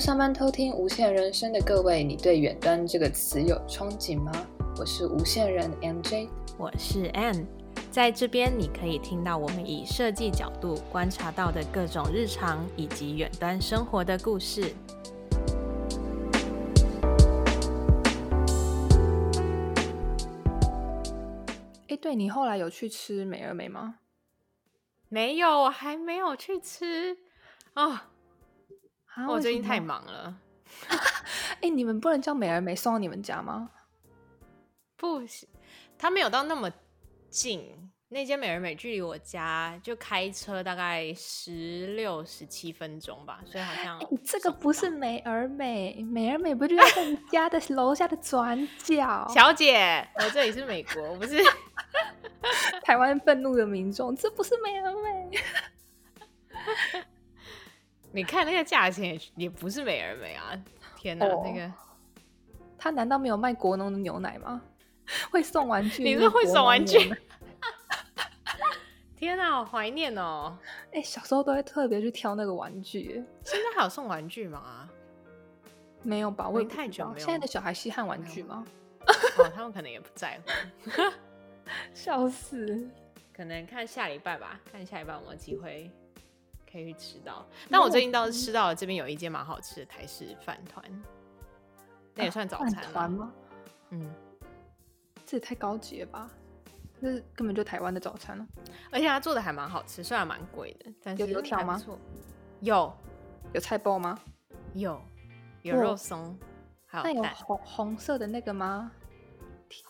上班偷听无限人生的各位，你对远端这个词有憧憬吗？我是无限人 MJ，我是 Ann，在这边你可以听到我们以设计角度观察到的各种日常以及远端生活的故事。哎，对，你后来有去吃美而美吗？没有，我还没有去吃哦。啊、我最近太忙了。哎，你们不能叫美而美送到你们家吗？不行，他没有到那么近。那间美而美距离我家就开车大概十六、十七分钟吧，所以好像这个不是美而美，美而美不就在你家的楼下的转角？小姐，我这里是美国，我不是 台湾愤怒的民众，这不是美而美。你看那个价钱也也不是美而美啊！天哪，哦、那个他难道没有卖国农的牛奶吗？会送玩具？你是会送玩具？天哪，好怀念哦！哎、欸，小时候都会特别去挑那个玩具。现在还有送玩具吗？没有吧？我也太久没有。现在的小孩稀罕玩具吗？哦，他们可能也不在乎。笑死！可能看下礼拜吧，看下礼拜有没有机会。可以去吃到，但我最近倒是吃到了这边有一间蛮好吃的台式饭团，那也算早餐了吗？嗯，这也太高级了吧？这根本就台湾的早餐了，而且它做的还蛮好吃，虽然蛮贵的，但是有油条吗？有，有菜包吗？有，有肉松，还有那有红红色的那个吗？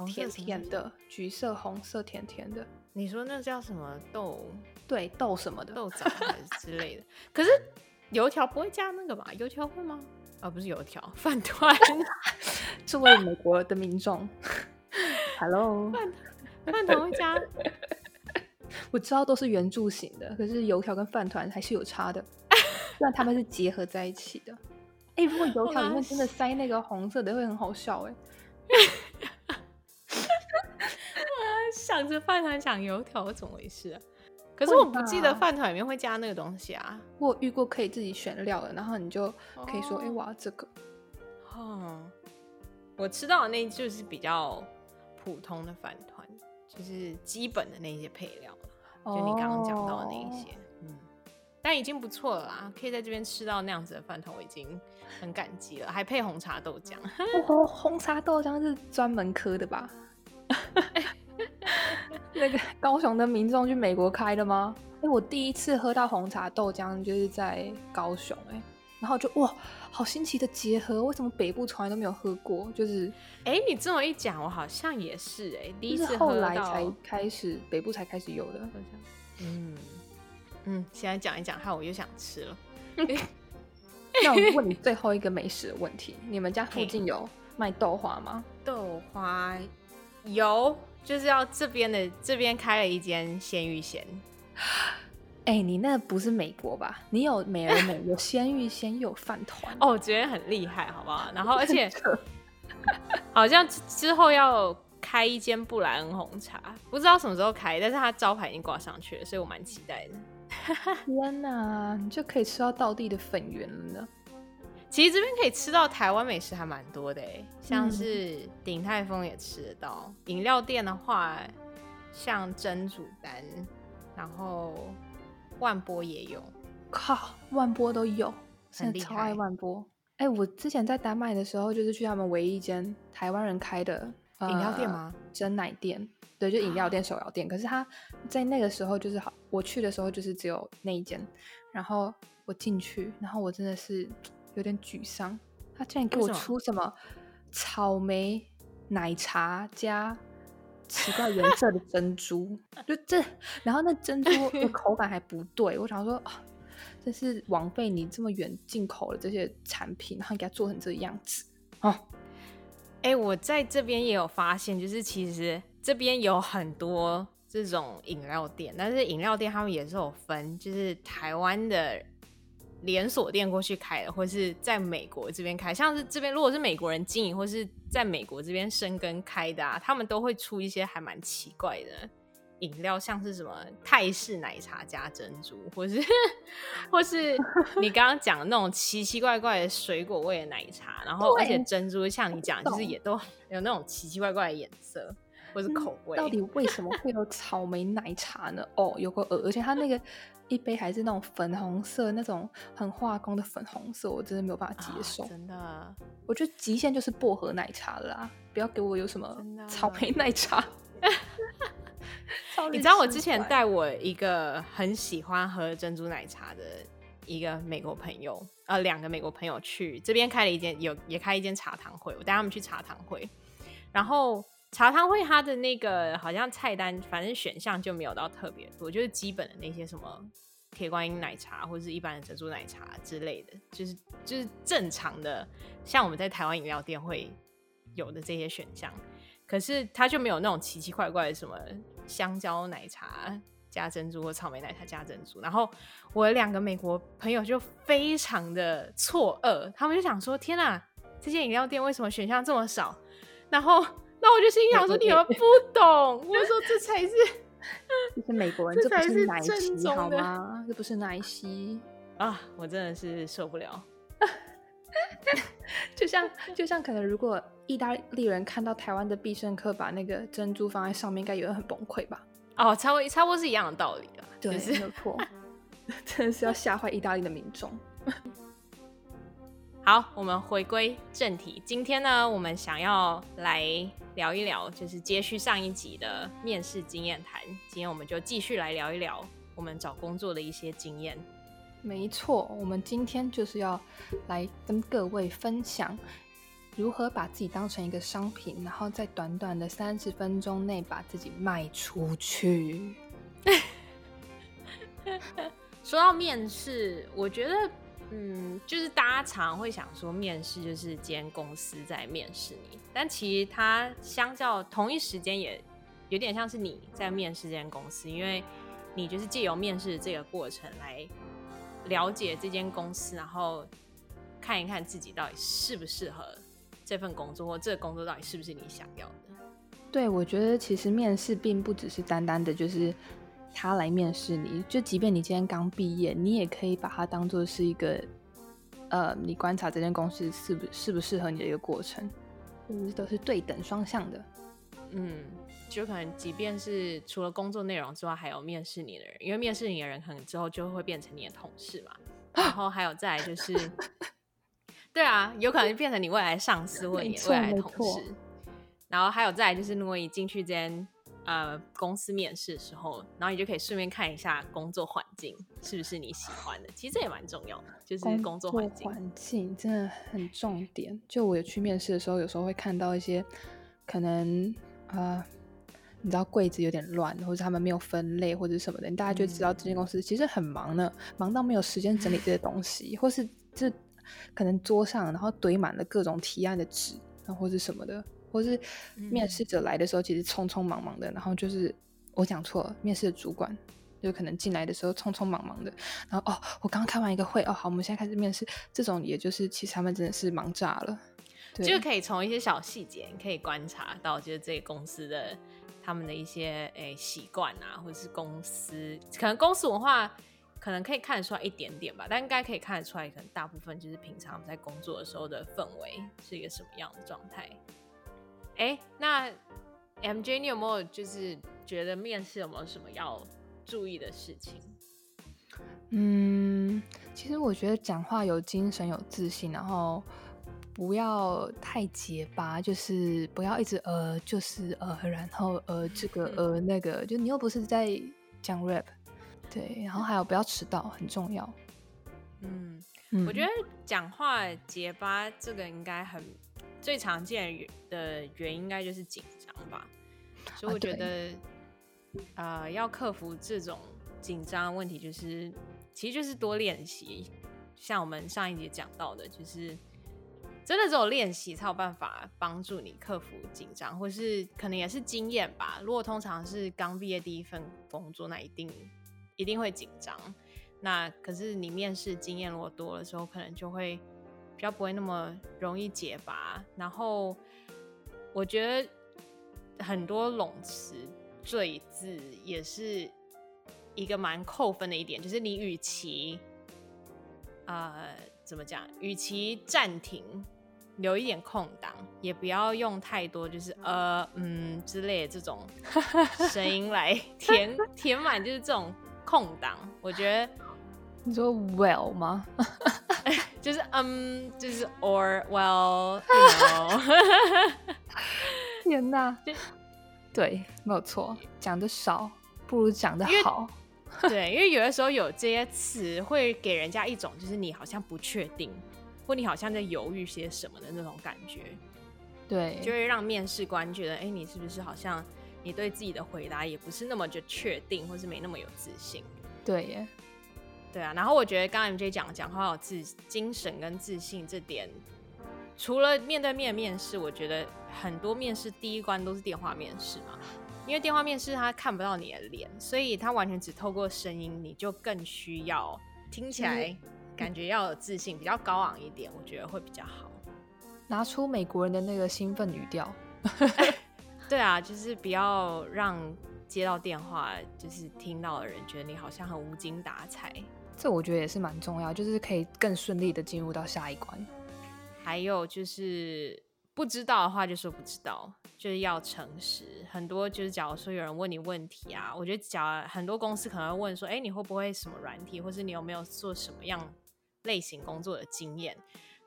甜甜的，橘色、红色、甜甜的。你说那叫什么豆？对，豆什么的，豆 杂还是之类的。可是油条不会加那个吧？油条会吗？啊、哦，不是油条，饭团。这位美国的民众，Hello，饭饭团会加？我知道都是圆柱形的，可是油条跟饭团还是有差的。虽然他们是结合在一起的。哎、欸，如果油条里面真的塞那个红色的，会很好笑哎。想着饭团想油条，怎么回事啊？可是我不记得饭团里面会加那个东西啊。我遇过可以自己选料的，然后你就可以说：“哎、oh. 欸，我要这个。”哦，我吃到的那就是比较普通的饭团，就是基本的那些配料，oh. 就你刚刚讲到的那一些，嗯，但已经不错了啦。可以在这边吃到那样子的饭团，我已经很感激了。还配红茶豆浆，哦，红茶豆浆是专门喝的吧？那个高雄的民众去美国开的吗？哎，我第一次喝到红茶豆浆就是在高雄，哎，然后就哇，好新奇的结合，为什么北部从来都没有喝过？就是，哎，你这么一讲，我好像也是，哎，第一次后来才开始，北部才开始有的，好像，嗯嗯，现在讲一讲，害我又想吃了。那我问你最后一个美食的问题：你们家附近有卖豆花吗？豆花有。就是要这边的这边开了一间鲜芋仙，哎、欸，你那不是美国吧？你有美而美，有鲜芋仙，有饭团 哦，我觉得很厉害，好不好？然后而且 好像之后要开一间布莱恩红茶，不知道什么时候开，但是他招牌已经挂上去了，所以我蛮期待的。天哪，你就可以吃到道地的粉圆了呢。其实这边可以吃到台湾美食还蛮多的，像是鼎泰丰也吃得到。饮、嗯、料店的话，像珍珠丹，然后万波也有。靠，万波都有，现在超爱万波。哎、欸，我之前在丹麦的时候，就是去他们唯一一间台湾人开的饮料店吗？珍奶店，对，就饮料店、手摇店。可是他在那个时候就是好，我去的时候就是只有那一间。然后我进去，然后我真的是。有点沮丧，他竟然给我出什么草莓奶茶加奇怪颜色的珍珠，就这，然后那珍珠的 口感还不对，我想说啊，这是枉费你这么远进口的这些产品，然后给它做成这个样子哦。哎、欸，我在这边也有发现，就是其实这边有很多这种饮料店，但是饮料店他们也是有分，就是台湾的。连锁店过去开的，或是在美国这边开，像是这边如果是美国人经营，或是在美国这边生根开的啊，他们都会出一些还蛮奇怪的饮料，像是什么泰式奶茶加珍珠，或是或是你刚刚讲的那种奇奇怪怪的水果味的奶茶，然后而且珍珠像你讲，就是也都有那种奇奇怪怪的颜色或是口味。到底为什么会有草莓奶茶呢？哦，有个鹅，而且它那个。一杯还是那种粉红色，那种很化工的粉红色，我真的没有办法接受。哦、真的，我觉得极限就是薄荷奶茶了啦，不要给我有什么草莓奶茶。你知道我之前带我一个很喜欢喝珍珠奶茶的一个美国朋友，呃，两个美国朋友去这边开了一间，有也开一间茶堂会，我带他们去茶堂会，然后。茶汤会它的那个好像菜单，反正选项就没有到特别多，就是基本的那些什么铁观音奶茶或者是一般的珍珠奶茶之类的，就是就是正常的，像我们在台湾饮料店会有的这些选项。可是它就没有那种奇奇怪怪的什么香蕉奶茶加珍珠或草莓奶茶加珍珠。然后我两个美国朋友就非常的错愕，他们就想说：天哪，这些饮料店为什么选项这么少？然后。那我就心想说，你们不懂，我说这才是，这是美国人，这才是奶昔好吗？这不是奶昔 啊！我真的是受不了。就像就像可能，如果意大利人看到台湾的必胜客把那个珍珠放在上面，应该有人很崩溃吧？哦，差不多差不多是一样的道理啊。对，就是、没有错，真的是要吓坏意大利的民众。好，我们回归正题。今天呢，我们想要来聊一聊，就是接续上一集的面试经验谈。今天我们就继续来聊一聊我们找工作的一些经验。没错，我们今天就是要来跟各位分享如何把自己当成一个商品，然后在短短的三十分钟内把自己卖出去。说到面试，我觉得。嗯，就是大家常常会想说，面试就是间公司在面试你，但其实它相较同一时间也有点像是你在面试这间公司，因为你就是借由面试这个过程来了解这间公司，然后看一看自己到底适不适合这份工作，或这个工作到底是不是你想要的。对，我觉得其实面试并不只是单单的就是。他来面试你，就即便你今天刚毕业，你也可以把它当做是一个，呃，你观察这间公司适不适不适合你的一个过程，就是都是对等双向的。嗯，就可能即便是除了工作内容之外，还有面试你的人，因为面试你的人可能之后就会变成你的同事嘛。然后还有再来就是，对啊，有可能变成你未来上司或你未来同事。然后还有再来就是，如果你进去这间。呃，公司面试的时候，然后你就可以顺便看一下工作环境是不是你喜欢的。其实这也蛮重要的，就是工作环境。环境真的很重点。就我有去面试的时候，有时候会看到一些可能呃，你知道柜子有点乱，或者他们没有分类或者什么的，你大家就知道这间公司其实很忙呢，忙到没有时间整理这些东西，或是这可能桌上然后堆满了各种提案的纸，然后或者什么的。或是面试者来的时候，其实匆匆忙忙的，嗯、然后就是我讲错了，面试的主管就可能进来的时候匆匆忙忙的，然后哦，我刚刚开完一个会，哦，好，我们现在开始面试，这种也就是其实他们真的是忙炸了，就。可以从一些小细节可以观察到，就是这个公司的他们的一些诶习惯啊，或者是公司可能公司文化可能可以看得出来一点点吧，但应该可以看得出来，可能大部分就是平常在工作的时候的氛围是一个什么样的状态。哎、欸，那 MJ，你有没有就是觉得面试有没有什么要注意的事情？嗯，其实我觉得讲话有精神、有自信，然后不要太结巴，就是不要一直呃，就是呃，然后呃，这个呃，那个，就你又不是在讲 rap，对，然后还有不要迟到，很重要。嗯，嗯，我觉得讲话结巴这个应该很。最常见的原因应该就是紧张吧，所以我觉得，啊、呃，要克服这种紧张问题，就是其实就是多练习。像我们上一节讲到的，就是真的只有练习才有办法帮助你克服紧张，或是可能也是经验吧。如果通常是刚毕业第一份工作，那一定一定会紧张。那可是你面试经验如果多了之后，可能就会。比较不会那么容易结巴，然后我觉得很多拢词“赘”字也是一个蛮扣分的一点，就是你与其呃怎么讲，与其暂停，留一点空档，也不要用太多就是呃嗯之类的这种 声音来填填满，就是这种空档。我觉得你说 “well” 吗？就是嗯，就是 or well，you know。天哪，对，没有错，讲的少不如讲的好。对，因为有的时候有这些词会给人家一种就是你好像不确定，或你好像在犹豫些什么的那种感觉。对，就会让面试官觉得，哎，你是不是好像你对自己的回答也不是那么就确定，或是没那么有自信？对耶。对啊，然后我觉得刚刚 MJ 讲讲话有自精神跟自信这点，除了面对面面试，我觉得很多面试第一关都是电话面试嘛，因为电话面试他看不到你的脸，所以他完全只透过声音，你就更需要听起来感觉要有自信，比较高昂一点，我觉得会比较好。拿出美国人的那个兴奋语调。对啊，就是不要让接到电话就是听到的人觉得你好像很无精打采。这我觉得也是蛮重要，就是可以更顺利的进入到下一关。还有就是不知道的话就说不知道，就是要诚实。很多就是假如说有人问你问题啊，我觉得假如很多公司可能会问说，哎，你会不会什么软体，或是你有没有做什么样类型工作的经验？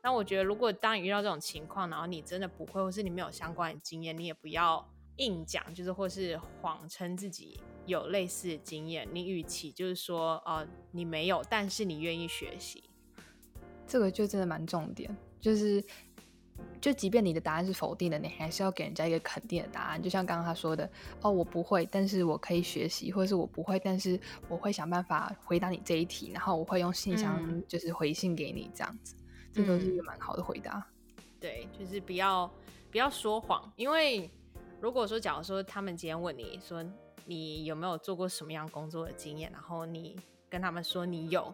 那我觉得如果当你遇到这种情况，然后你真的不会，或是你没有相关的经验，你也不要硬讲，就是或是谎称自己。有类似的经验，你与其就是说，呃，你没有，但是你愿意学习，这个就真的蛮重点。就是，就即便你的答案是否定的，你还是要给人家一个肯定的答案。就像刚刚他说的，哦，我不会，但是我可以学习，或者是我不会，但是我会想办法回答你这一题，然后我会用信箱就是回信给你，这样子，嗯、这都是一个蛮好的回答。对，就是不要不要说谎，因为如果说，假如说他们今天问你说。你有没有做过什么样工作的经验？然后你跟他们说你有，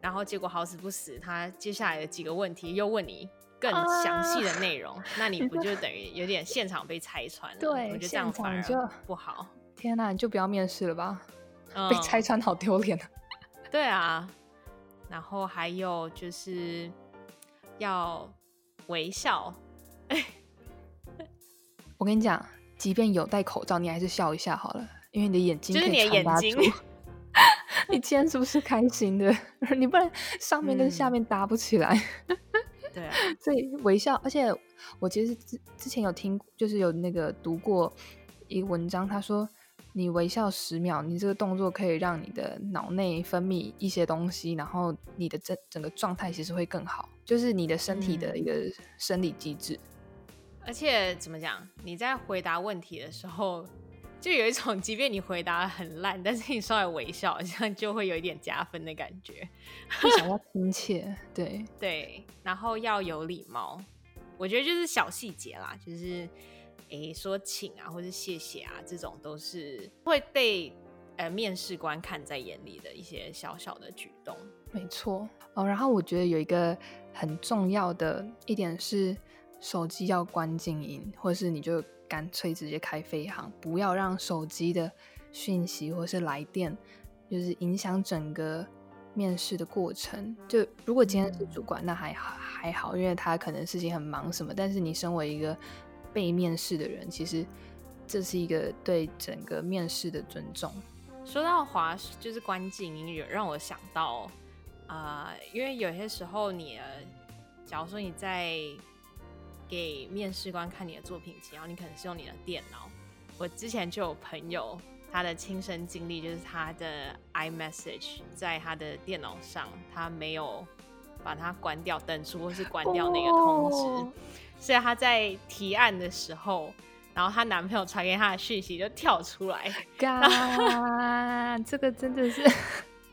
然后结果好死不死，他接下来的几个问题又问你更详细的内容，啊、那你不就等于有点现场被拆穿了？对，我觉得这样反而就不好。天哪，你就不要面试了吧，嗯、被拆穿好丢脸。对啊，然后还有就是要微笑。我跟你讲。即便有戴口罩，你还是笑一下好了，因为你的眼睛就是你的眼睛。你今天是不是开心的？你不然上面跟下面搭不起来。嗯、对啊，所以微笑。而且我其实之之前有听，就是有那个读过一个文章，他说你微笑十秒，你这个动作可以让你的脑内分泌一些东西，然后你的整整个状态其实会更好，就是你的身体的一个生理机制。嗯而且怎么讲？你在回答问题的时候，就有一种，即便你回答得很烂，但是你稍微微笑，好像就会有一点加分的感觉。至少要亲切，对对，然后要有礼貌。我觉得就是小细节啦，就是诶说请啊，或是谢谢啊，这种都是会被呃面试官看在眼里的一些小小的举动。没错哦，然后我觉得有一个很重要的一点是。手机要关静音，或是你就干脆直接开飞航，不要让手机的讯息或是来电，就是影响整个面试的过程。就如果今天是主管，那还好还好，因为他可能事情很忙什么。但是你身为一个被面试的人，其实这是一个对整个面试的尊重。说到滑，就是关静音，有让我想到啊、呃，因为有些时候你，假如说你在。给面试官看你的作品集，然后你可能是用你的电脑。我之前就有朋友，他的亲身经历就是他的 iMessage 在他的电脑上，他没有把它关掉登出，或是关掉那个通知，oh. 所以他在提案的时候，然后她男朋友传给她的讯息就跳出来。God, 这个真的是。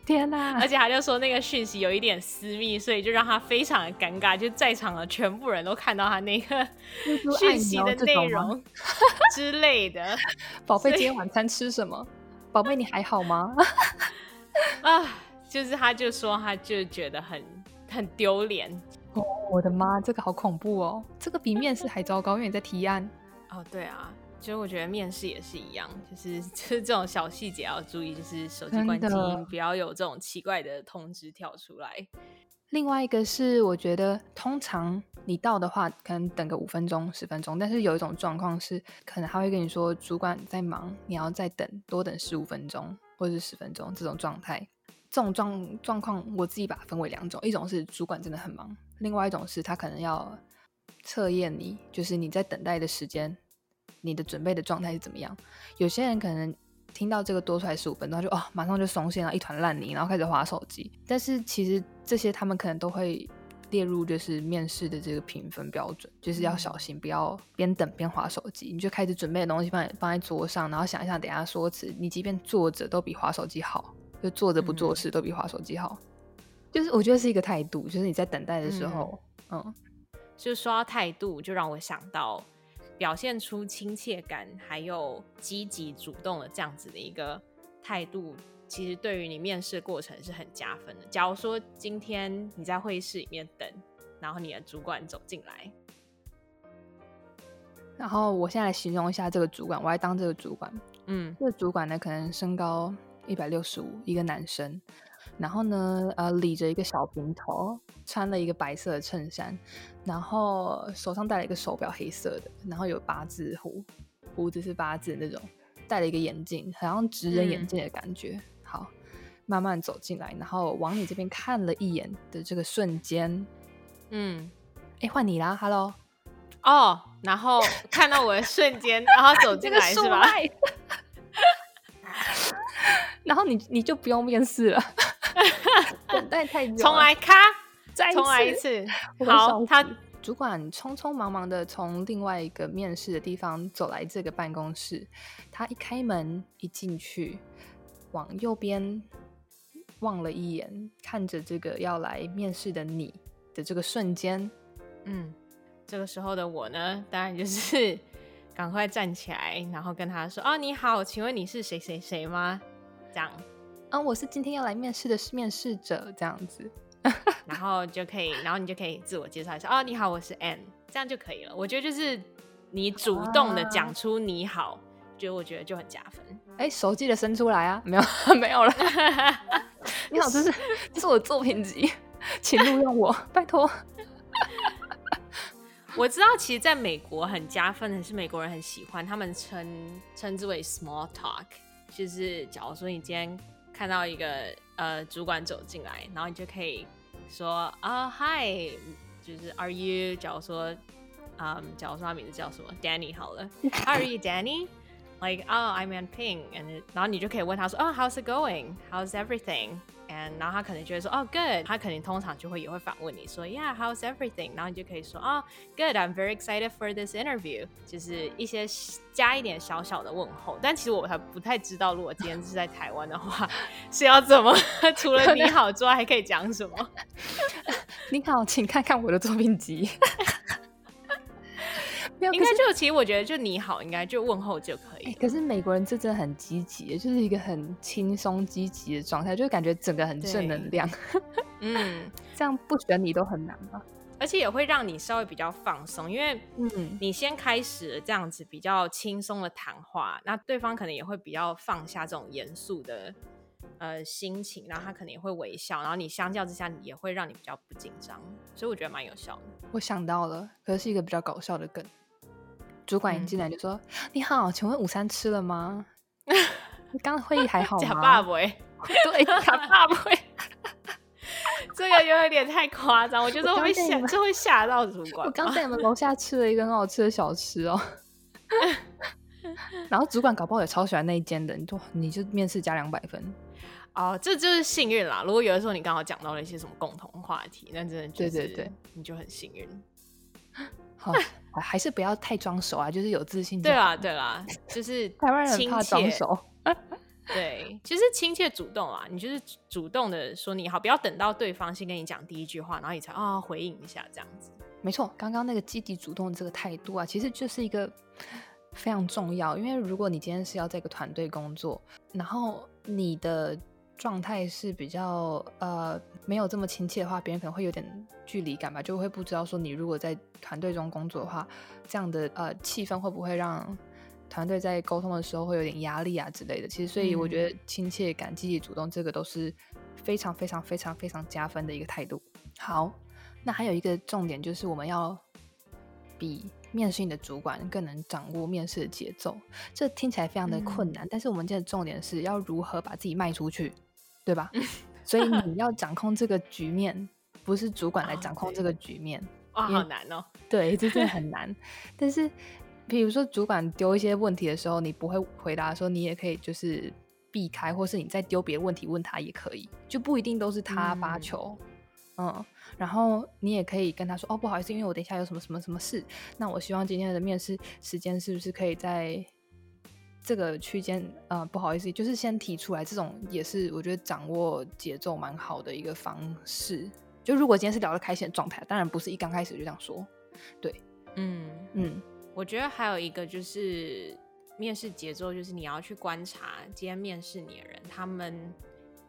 天呐！而且他就说那个讯息有一点私密，所以就让他非常的尴尬，就在场的全部人都看到他那个讯息的内容 之类的。宝贝，今天晚餐吃什么？宝贝，你还好吗？啊，就是他就说他就觉得很很丢脸。哦，我的妈，这个好恐怖哦！这个比面试还糟糕，因为你在提案。哦，对啊，其实我觉得面试也是一样，就是 就是这种小细节要注意，就是手机关静音，不要有这种奇怪的通知跳出来。另外一个是，我觉得通常你到的话，可能等个五分钟、十分钟，但是有一种状况是，可能他会跟你说主管在忙，你要再等多等十五分钟或者是十分钟这种状态。这种状状况，我自己把它分为两种，一种是主管真的很忙，另外一种是他可能要测验你，就是你在等待的时间。你的准备的状态是怎么样？有些人可能听到这个多出来十五分钟，就哦，马上就松懈了，一团烂泥，然后开始划手机。但是其实这些他们可能都会列入就是面试的这个评分标准，就是要小心，不要边等边划手机。你就开始准备的东西放放在桌上，然后想一下等一下说辞。你即便坐着都比划手机好，就坐着不做事都比划手机好。嗯、就是我觉得是一个态度，就是你在等待的时候，嗯，嗯就说到态度，就让我想到。表现出亲切感，还有积极主动的这样子的一个态度，其实对于你面试过程是很加分的。假如说今天你在会议室里面等，然后你的主管走进来，然后我现在来形容一下这个主管，我来当这个主管，嗯，这个主管呢，可能身高一百六十五，一个男生。然后呢，呃，理着一个小平头，穿了一个白色的衬衫，然后手上戴了一个手表，黑色的，然后有八字胡，胡子是八字那种，戴了一个眼镜，好像直人眼镜的感觉。嗯、好，慢慢走进来，然后往你这边看了一眼的这个瞬间，嗯，哎，换你啦，Hello，哦，然后看到我的瞬间，然后走进来是吧？然后你你就不用面试了。等待太久，重来咔，再重来一次。好，他主管匆匆忙忙的从另外一个面试的地方走来这个办公室。他一开门一进去，往右边望了一眼，看着这个要来面试的你的这个瞬间，嗯，这个时候的我呢，当然就是赶快站起来，然后跟他说：“哦，你好，请问你是谁谁谁吗？”这样。啊，我是今天要来面试的面试者，这样子，然后就可以，然后你就可以自我介绍一下。哦，你好，我是 Ann，这样就可以了。我觉得就是你主动的讲出你好，就、啊、我觉得就很加分。哎，手记得伸出来啊，没有，没有了。你好，这是这是我的作品集，请录用我，拜托。我知道，其实在美国很加分的是美国人很喜欢，他们称称之为 small talk，就是假如说你今天。看到一个呃主管走进来，然后你就可以说啊、uh,，Hi，就是 Are you？假如说，嗯，假如说他名字叫什么，Danny 好了 are you, Danny？Like, oh, I'm Ann Ping，and 然后你就可以问他说，哦、oh,，How's it going？How's everything？然后他可能就会说哦，good，他可能通常就会也会反问你说，Yeah，how's everything？然后你就可以说哦，good，I'm very excited for this interview，就是一些加一点小小的问候。但其实我还不太知道，如果今天是在台湾的话，是要怎么 除了你好之外还可以讲什么？你好，请看看我的作品集。应该就其实我觉得就你好，应该就问候就可以、欸。可是美国人这真的很积极，就是一个很轻松积极的状态，就感觉整个很正能量。嗯，这样不选你都很难吧？而且也会让你稍微比较放松，因为嗯，你先开始了这样子比较轻松的谈话，那对方可能也会比较放下这种严肃的呃心情，然后他可能也会微笑，然后你相较之下也会让你比较不紧张，所以我觉得蛮有效的。我想到了，可是是一个比较搞笑的梗。主管一进来就说：“嗯、你好，请问午餐吃了吗？你 刚刚会议还好吗？”假爸爸，对，假爸爸，这个有点太夸张，我觉得会吓，这会吓到主管。我刚在你们楼下吃了一个很好吃的小吃哦。然后主管搞不好也超喜欢那一间的，你就你就面试加两百分哦，这就是幸运啦。如果有的时候你刚好讲到了一些什么共同话题，那真的就是对对对，你就很幸运。好。还是不要太装熟啊，就是有自信。对啦，对啦，就是 台湾人怕装熟。对，其实亲切主动啊，你就是主动的说你好，不要等到对方先跟你讲第一句话，然后你才啊、哦、回应一下这样子。没错，刚刚那个积极主动的这个态度啊，其实就是一个非常重要。因为如果你今天是要在一个团队工作，然后你的状态是比较呃没有这么亲切的话，别人可能会有点距离感吧，就会不知道说你如果在团队中工作的话，这样的呃气氛会不会让团队在沟通的时候会有点压力啊之类的。其实，所以我觉得亲切感、积极主动，这个都是非常非常非常非常加分的一个态度。好，那还有一个重点就是我们要比面试你的主管更能掌握面试的节奏。这听起来非常的困难，嗯、但是我们今天的重点是要如何把自己卖出去，对吧？所以你要掌控这个局面，不是主管来掌控这个局面。哇，好难哦！对，这真的很 难。但是，比如说主管丢一些问题的时候，你不会回答的时候，你也可以就是避开，或是你再丢别的问题问他也可以，就不一定都是他发球。嗯，嗯，然后你也可以跟他说：“哦，不好意思，因为我等一下有什么什么什么事，那我希望今天的面试时间是不是可以在这个区间？呃，不好意思，就是先提出来。这种也是我觉得掌握节奏蛮好的一个方式。”就如果今天是聊得开心的状态，当然不是一刚开始就这样说，对，嗯嗯，我觉得还有一个就是面试节奏，就是你要去观察今天面试你的人，他们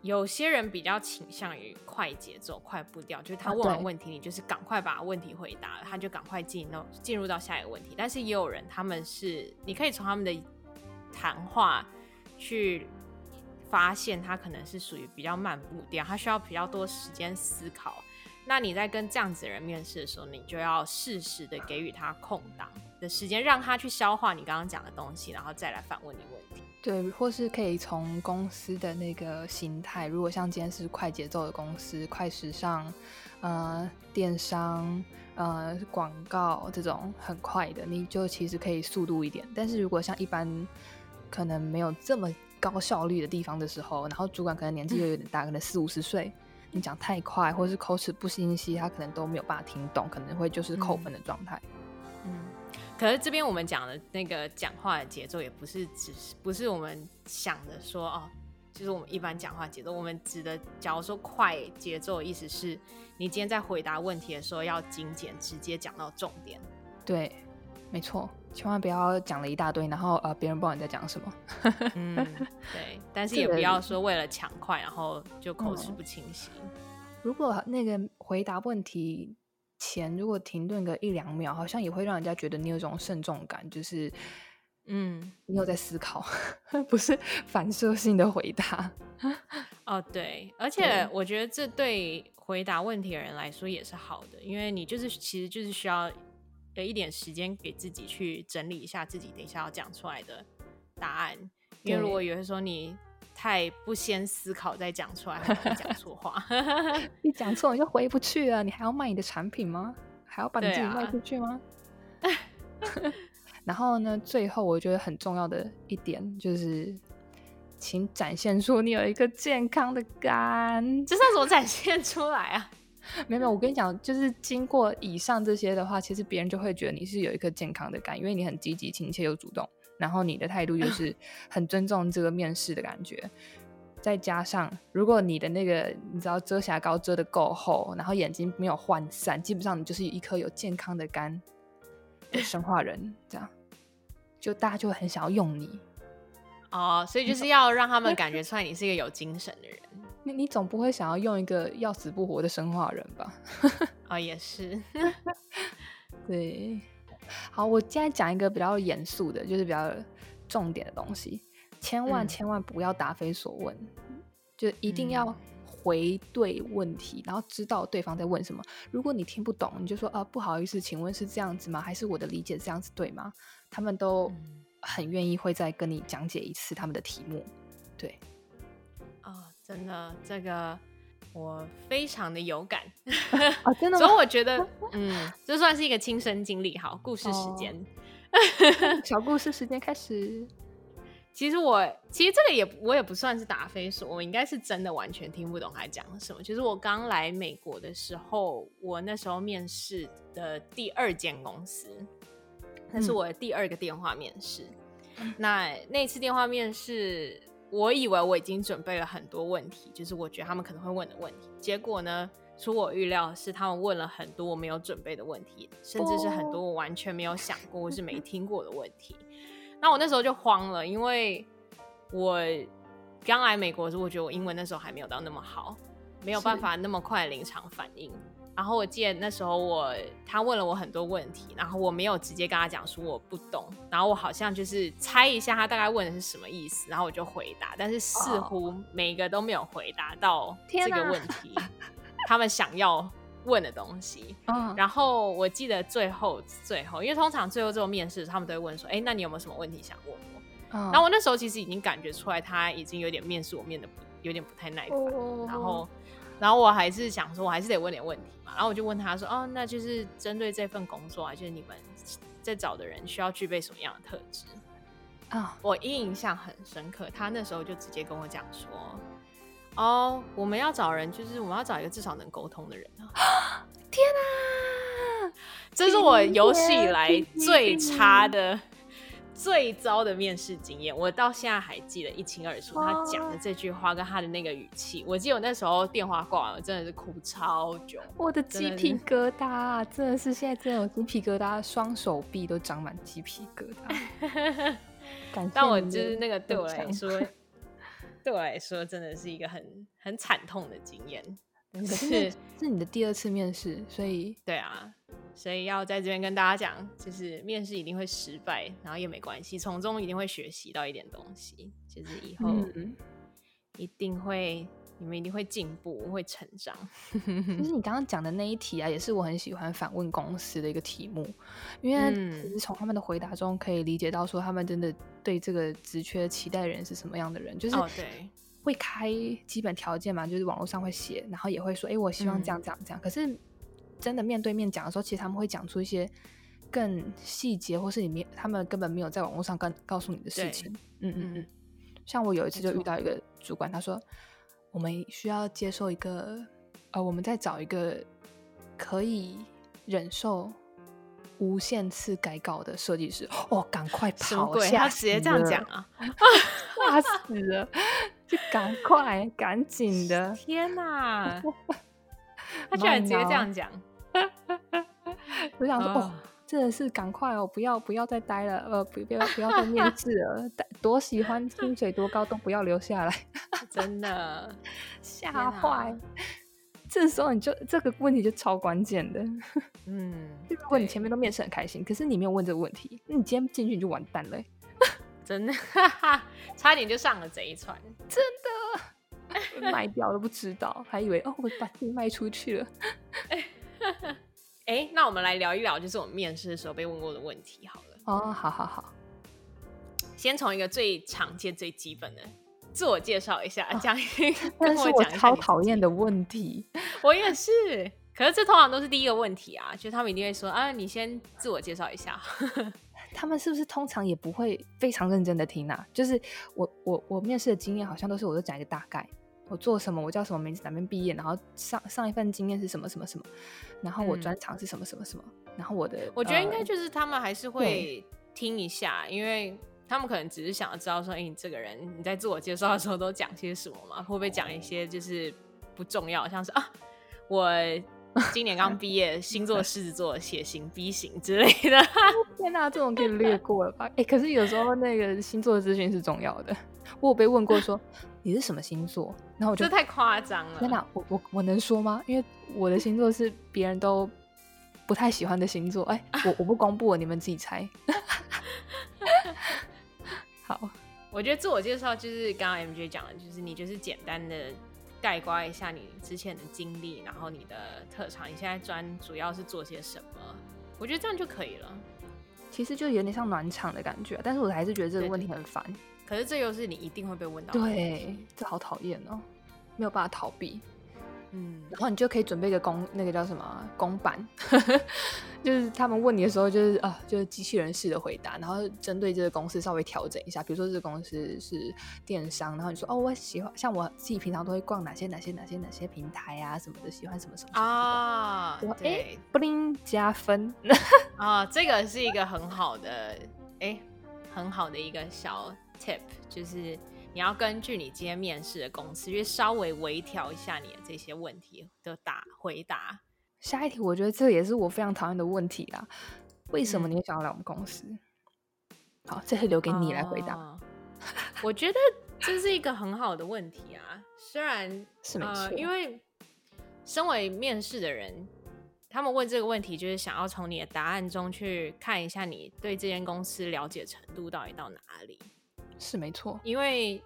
有些人比较倾向于快节奏、快步调，就是他问完问题，你就是赶快把问题回答了，他就赶快进到进入到下一个问题。但是也有人，他们是你可以从他们的谈话去。发现他可能是属于比较慢步调，他需要比较多时间思考。那你在跟这样子的人面试的时候，你就要适时的给予他空档的时间，让他去消化你刚刚讲的东西，然后再来反问你问题。对，或是可以从公司的那个形态，如果像今天是快节奏的公司，快时尚，呃，电商，呃，广告这种很快的，你就其实可以速度一点。但是如果像一般可能没有这么。高效率的地方的时候，然后主管可能年纪又有点大，可能四五十岁，你讲太快或者是口齿不清晰，他可能都没有办法听懂，可能会就是扣分的状态。嗯，可是这边我们讲的那个讲话的节奏，也不是只是不是我们想的说哦，就是我们一般讲话节奏，我们指的，假如说快节奏的意思是你今天在回答问题的时候要精简，直接讲到重点。对，没错。千万不要讲了一大堆，然后呃，别人不知道你在讲什么。嗯，对，但是也不要说为了抢快，然后就口齿不清晰。嗯。如果那个回答问题前如果停顿个一两秒，好像也会让人家觉得你有种慎重感，就是嗯，你有在思考，不是反射性的回答。哦，对，而且我觉得这对回答问题的人来说也是好的，因为你就是其实就是需要。有一点时间给自己去整理一下自己等一下要讲出来的答案，因为如果有的时候你太不先思考再讲出来，会讲错话。你讲错你就回不去了，你还要卖你的产品吗？还要把你自己卖出去吗？啊、然后呢，最后我觉得很重要的一点就是，请展现出你有一个健康的肝，这是要怎么展现出来啊？没有没有，我跟你讲，就是经过以上这些的话，其实别人就会觉得你是有一颗健康的肝，因为你很积极、亲切又主动，然后你的态度就是很尊重这个面试的感觉。再加上，如果你的那个你知道遮瑕膏遮的够厚，然后眼睛没有涣散，基本上你就是一颗有健康的肝的生化人，这样就大家就会很想要用你。哦，所以就是要让他们感觉出来你是一个有精神的人。你你总不会想要用一个要死不活的生化人吧？哦，也是。对，好，我现在讲一个比较严肃的，就是比较重点的东西，千万千万不要答非所问，嗯、就一定要回对问题，然后知道对方在问什么。如果你听不懂，你就说啊，不好意思，请问是这样子吗？还是我的理解这样子对吗？他们都很愿意会再跟你讲解一次他们的题目，对。真的，这个我非常的有感，哦、真的，所以我觉得，嗯，这算是一个亲身经历。好，故事时间，哦、小故事时间开始。其实我，其实这个也我也不算是答非所问，我应该是真的完全听不懂他讲什么。其实我刚来美国的时候，我那时候面试的第二间公司，那是我的第二个电话面试。嗯、那那次电话面试。我以为我已经准备了很多问题，就是我觉得他们可能会问的问题。结果呢，出我预料是他们问了很多我没有准备的问题，甚至是很多我完全没有想过或是没听过的问题。那我那时候就慌了，因为我刚来美国的时候，我觉得我英文那时候还没有到那么好，没有办法那么快临场反应。然后我记得那时候我他问了我很多问题，然后我没有直接跟他讲说我不懂，然后我好像就是猜一下他大概问的是什么意思，然后我就回答，但是似乎每一个都没有回答到这个问题，他们想要问的东西。然后我记得最后最后，因为通常最后这种面试他们都会问说，哎，那你有没有什么问题想问我？然后我那时候其实已经感觉出来他已经有点面试我面的有点不太耐烦，然后。然后我还是想说，我还是得问点问题嘛。然后我就问他说：“哦，那就是针对这份工作啊，就是你们在找的人需要具备什么样的特质啊？”我印象很深刻，他那时候就直接跟我讲说：“哦，我们要找人，就是我们要找一个至少能沟通的人啊！” 天哪，这是我有史以来最差的。最糟的面试经验，我到现在还记得一清二楚。他讲的这句话跟他的那个语气，我记得我那时候电话挂完，我真的是哭超久。我的鸡皮疙瘩，真的是现在真的有鸡皮疙瘩，双手臂都长满鸡皮疙瘩。但我就是那个对我来说，对我来说真的是一个很很惨痛的经验。可是是你的第二次面试，所以对啊。所以要在这边跟大家讲，就是面试一定会失败，然后也没关系，从中一定会学习到一点东西，就是以后一定会，嗯、你们一定会进步，会成长。就 是你刚刚讲的那一题啊，也是我很喜欢反问公司的一个题目，因为其实从他们的回答中可以理解到，说他们真的对这个职缺期待的人是什么样的人，就是对会开基本条件嘛，就是网络上会写，然后也会说，哎、欸，我希望这样这样这样，嗯、可是。真的面对面讲的时候，其实他们会讲出一些更细节，或是你没他们根本没有在网络上跟告诉你的事情。嗯嗯嗯。像我有一次就遇到一个主管，他说我们需要接受一个呃，我们在找一个可以忍受无限次改稿的设计师。哦，赶快跑下！他直接这样讲啊，吓死了！就赶快赶紧的！天哪！他居然直接这样讲，我想说，哦，真的是赶快哦，不要不要再待了，呃，不不要不要再面试了，多喜欢薪水多高都不要留下来，真的吓坏。这时候你就这个问题就超关键的，嗯，如果你前面都面试很开心，可是你没有问这个问题，那你今天进去你就完蛋了，真的，差点就上了贼船，真的。卖掉都不知道，还以为哦，我把自己卖出去了。哎，那我们来聊一聊，就是我们面试的时候被问过的问题好了。哦，好好好，先从一个最常见、最基本的自我介绍一下，讲、哦、一跟我讲一下。超讨厌的问题，我也是。可是这通常都是第一个问题啊，就是他们一定会说啊，你先自我介绍一下。他们是不是通常也不会非常认真的听啊？就是我我我面试的经验好像都是我都讲一个大概。我做什么？我叫什么名字？哪边毕业？然后上上一份经验是什么什么什么？然后我专长是什么什么什么？嗯、然后我的我觉得应该就是他们还是会听一下，因为他们可能只是想要知道说，哎，你这个人你在自我介绍的时候都讲些什么嘛？会不会讲一些就是不重要，像是啊，我 今年刚毕业，星座狮子座，血型 B 型之类的。天哪，这种可以略过了吧？哎，可是有时候那个星座资讯是重要的。我有被问过说。你是什么星座？然后我就这太夸张了。天哪，我我我能说吗？因为我的星座是别人都不太喜欢的星座。哎、欸，我我不公布了，你们自己猜。好，我觉得自我介绍就是刚刚 MJ 讲的，就是你就是简单的概括一下你之前的经历，然后你的特长，你现在专主要是做些什么？我觉得这样就可以了。其实就有点像暖场的感觉，但是我还是觉得这个问题很烦。可是这又是你一定会被问到的，对，这好讨厌哦，没有办法逃避。嗯，然后你就可以准备一个公，那个叫什么公版，就是他们问你的时候，就是啊，就是机器人式的回答，然后针对这个公司稍微调整一下。比如说这个公司是电商，然后你说哦，我喜欢，像我自己平常都会逛哪些哪些哪些哪些平台啊什么的，喜欢什么什么啊，对，不灵加分。啊，这个是一个很好的，哎，很好的一个小。tip 就是你要根据你今天面试的公司，去稍微微调一下你的这些问题的答回答。下一题，我觉得这也是我非常讨厌的问题啦。为什么你想要来我们公司？嗯、好，这是留给你来回答。呃、我觉得这是一个很好的问题啊，虽然 是没错、呃，因为身为面试的人，他们问这个问题，就是想要从你的答案中去看一下你对这间公司了解程度到底到哪里。是没错，因为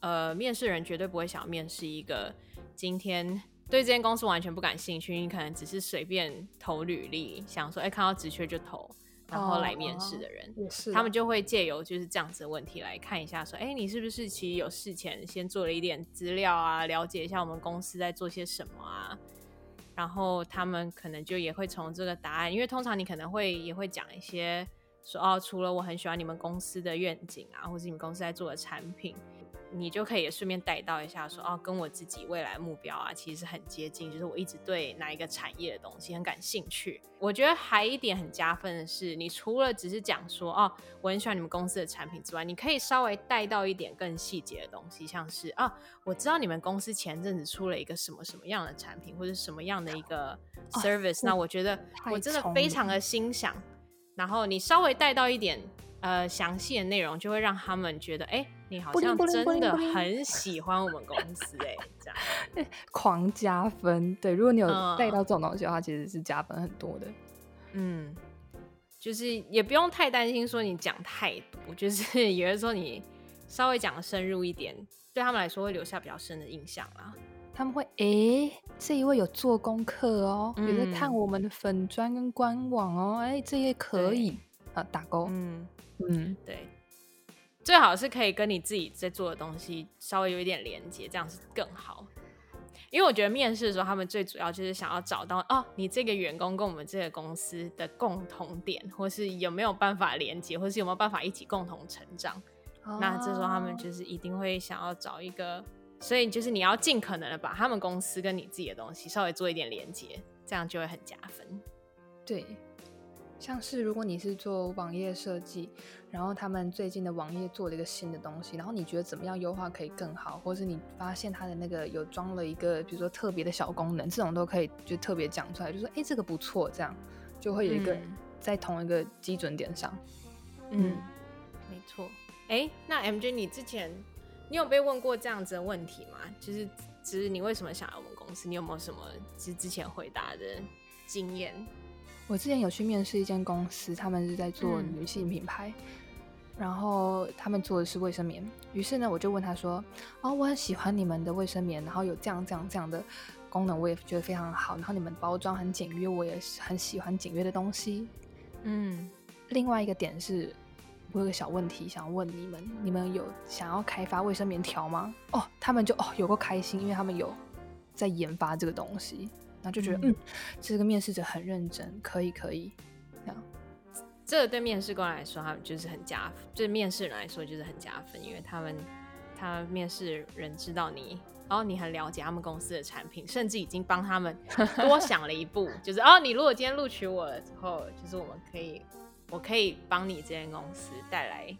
呃，面试人绝对不会想面试一个今天对这间公司完全不感兴趣，你可能只是随便投履历，想说哎，看到职缺就投。然后来面试的人，他们就会借由就是这样子的问题来看一下，说，哎，你是不是其实有事前先做了一点资料啊，了解一下我们公司在做些什么啊？然后他们可能就也会从这个答案，因为通常你可能会也会讲一些说，哦，除了我很喜欢你们公司的愿景啊，或是你们公司在做的产品。你就可以也顺便带到一下说，说哦，跟我自己未来目标啊，其实很接近。就是我一直对哪一个产业的东西很感兴趣。我觉得还一点很加分的是，你除了只是讲说哦，我很喜欢你们公司的产品之外，你可以稍微带到一点更细节的东西，像是啊、哦，我知道你们公司前阵子出了一个什么什么样的产品，或者什么样的一个 service，、哦、那我觉得我真的非常的心想。然后你稍微带到一点呃详细的内容，就会让他们觉得哎。诶你好像真的很喜欢我们公司哎、欸，这样 狂加分。对，如果你有带到这种东西的话，其实是加分很多的。嗯，就是也不用太担心说你讲太多，就是有的时候你稍微讲的深入一点，对他们来说会留下比较深的印象啦。他们会哎、欸，这一位有做功课哦，有在看我们的粉砖跟官网哦，哎、欸，这也可以啊，打勾。嗯嗯，对。最好是可以跟你自己在做的东西稍微有一点连接，这样是更好。因为我觉得面试的时候，他们最主要就是想要找到哦，你这个员工跟我们这个公司的共同点，或是有没有办法连接，或是有没有办法一起共同成长。哦、那这时候他们就是一定会想要找一个，所以就是你要尽可能的把他们公司跟你自己的东西稍微做一点连接，这样就会很加分。对。像是如果你是做网页设计，然后他们最近的网页做了一个新的东西，然后你觉得怎么样优化可以更好，或是你发现它的那个有装了一个，比如说特别的小功能，这种都可以就特别讲出来，就说哎，这个不错，这样就会有一个在同一个基准点上。嗯，嗯没错。哎，那 MJ 你之前你有被问过这样子的问题吗？就是只是你为什么想要我们公司？你有没有什么之之前回答的经验？我之前有去面试一间公司，他们是在做女性品牌，嗯、然后他们做的是卫生棉。于是呢，我就问他说：“哦，我很喜欢你们的卫生棉，然后有这样这样这样的功能，我也觉得非常好。然后你们包装很简约，我也很喜欢简约的东西。”嗯，另外一个点是，我有个小问题想要问你们：你们有想要开发卫生棉条吗？哦，他们就哦有够开心，因为他们有在研发这个东西。然后就觉得，嗯，嗯，这个面试者很认真，可以可以，这样。这个对面试官来说，他们就是很加分；对面试人来说，就是很加分，因为他们，他们面试人知道你，然后你很了解他们公司的产品，甚至已经帮他们多想了一步，就是哦，你如果今天录取我了之后，就是我们可以，我可以帮你这间公司带来，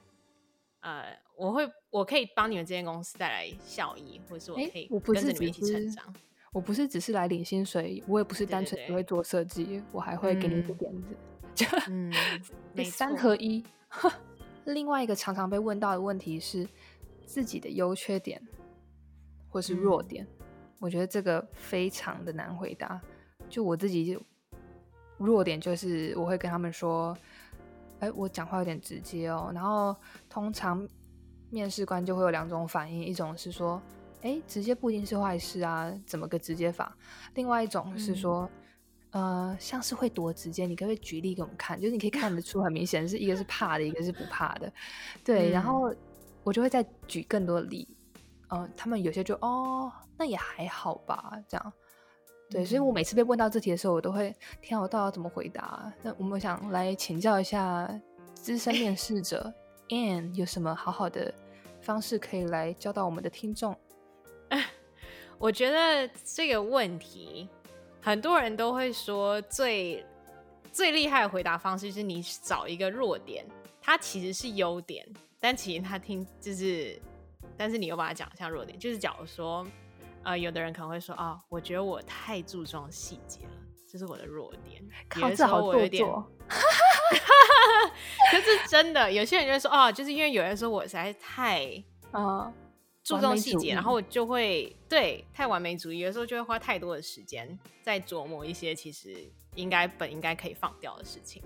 呃，我会，我可以帮你们这间公司带来效益，或者是我可以跟着你们一起成长。我不是只是来领薪水，我也不是单纯只会做设计，对对对，我还会给你一个点子，就嗯，三合一。另外一个常常被问到的问题是自己的优缺点或是弱点，嗯，我觉得这个非常的难回答。就我自己弱点就是我会跟他们说，哎，我讲话有点直接哦。然后通常面试官就会有两种反应，一种是说。哎，直接不一定是坏事啊，怎么个直接法？另外一种是说，嗯、呃，像是会多直接，你可不可以举例给我们看？就是你可以看得出很明显是一个是怕的，一个是不怕的，对。嗯、然后我就会再举更多例，嗯、呃，他们有些就哦，那也还好吧，这样。对，所以我每次被问到这题的时候，我都会天啊，我到底要怎么回答？那我们想来请教一下资深面试者 Anne 有什么好好的方式可以来教导我们的听众？我觉得这个问题，很多人都会说最最厉害的回答方式就是你找一个弱点，它其实是优点，但其实他听就是，但是你又把它讲像弱点，就是假如说，呃，有的人可能会说啊、哦，我觉得我太注重细节了，这是我的弱点。靠，这好做作。可是真的，有些人就会说啊、哦，就是因为有人说我实在是太啊。注重细节，然后我就会对太完美主义，有时候就会花太多的时间在琢磨一些其实应该本应该可以放掉的事情。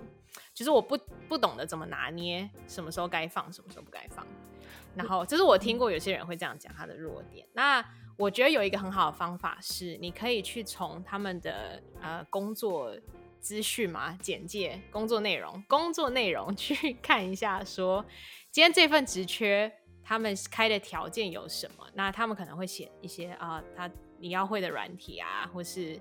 就是我不不懂得怎么拿捏，什么时候该放，什么时候不该放。然后这是我听过有些人会这样讲他的弱点。那我觉得有一个很好的方法是，你可以去从他们的呃工作资讯嘛、简介、工作内容、工作内容 去看一下，说今天这份职缺他们开的条件有什么？那他们可能会写一些啊、他你要会的软体啊，或是。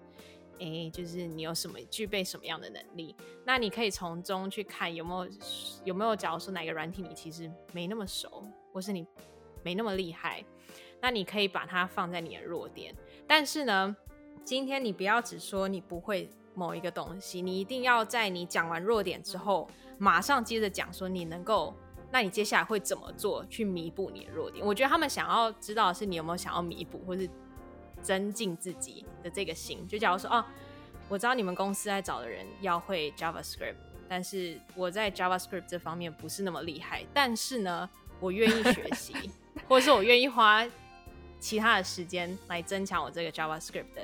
诶，就是你有什么具备什么样的能力，那你可以从中去看有没有有没有，假如说哪个软体你其实没那么熟，或是你没那么厉害，那你可以把它放在你的弱点。但是呢，今天你不要只说你不会某一个东西，你一定要在你讲完弱点之后，马上接着讲说你能够，那你接下来会怎么做去弥补你的弱点？我觉得他们想要知道的是你有没有想要弥补，或是。增进自己的这个心，就假如说哦，我知道你们公司在找的人要会 JavaScript，但是我在 JavaScript 这方面不是那么厉害，但是呢，我愿意学习，或者是我愿意花其他的时间来增强我这个 JavaScript 的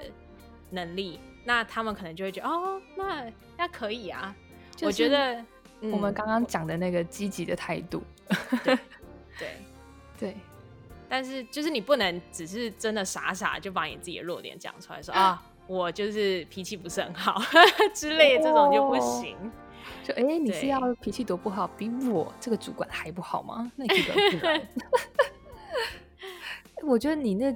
能力，那他们可能就会觉得哦，那那可以啊。就是、我觉得我们刚刚讲的那个积极的态度，嗯、对 对。对但是，就是你不能只是真的傻傻就把你自己的弱点讲出来说，说 啊，我就是脾气不是很好 之类的，这种就不行。哦、就哎、欸，你是要脾气多不好，比我这个主管还不好吗？那你这个我觉得你那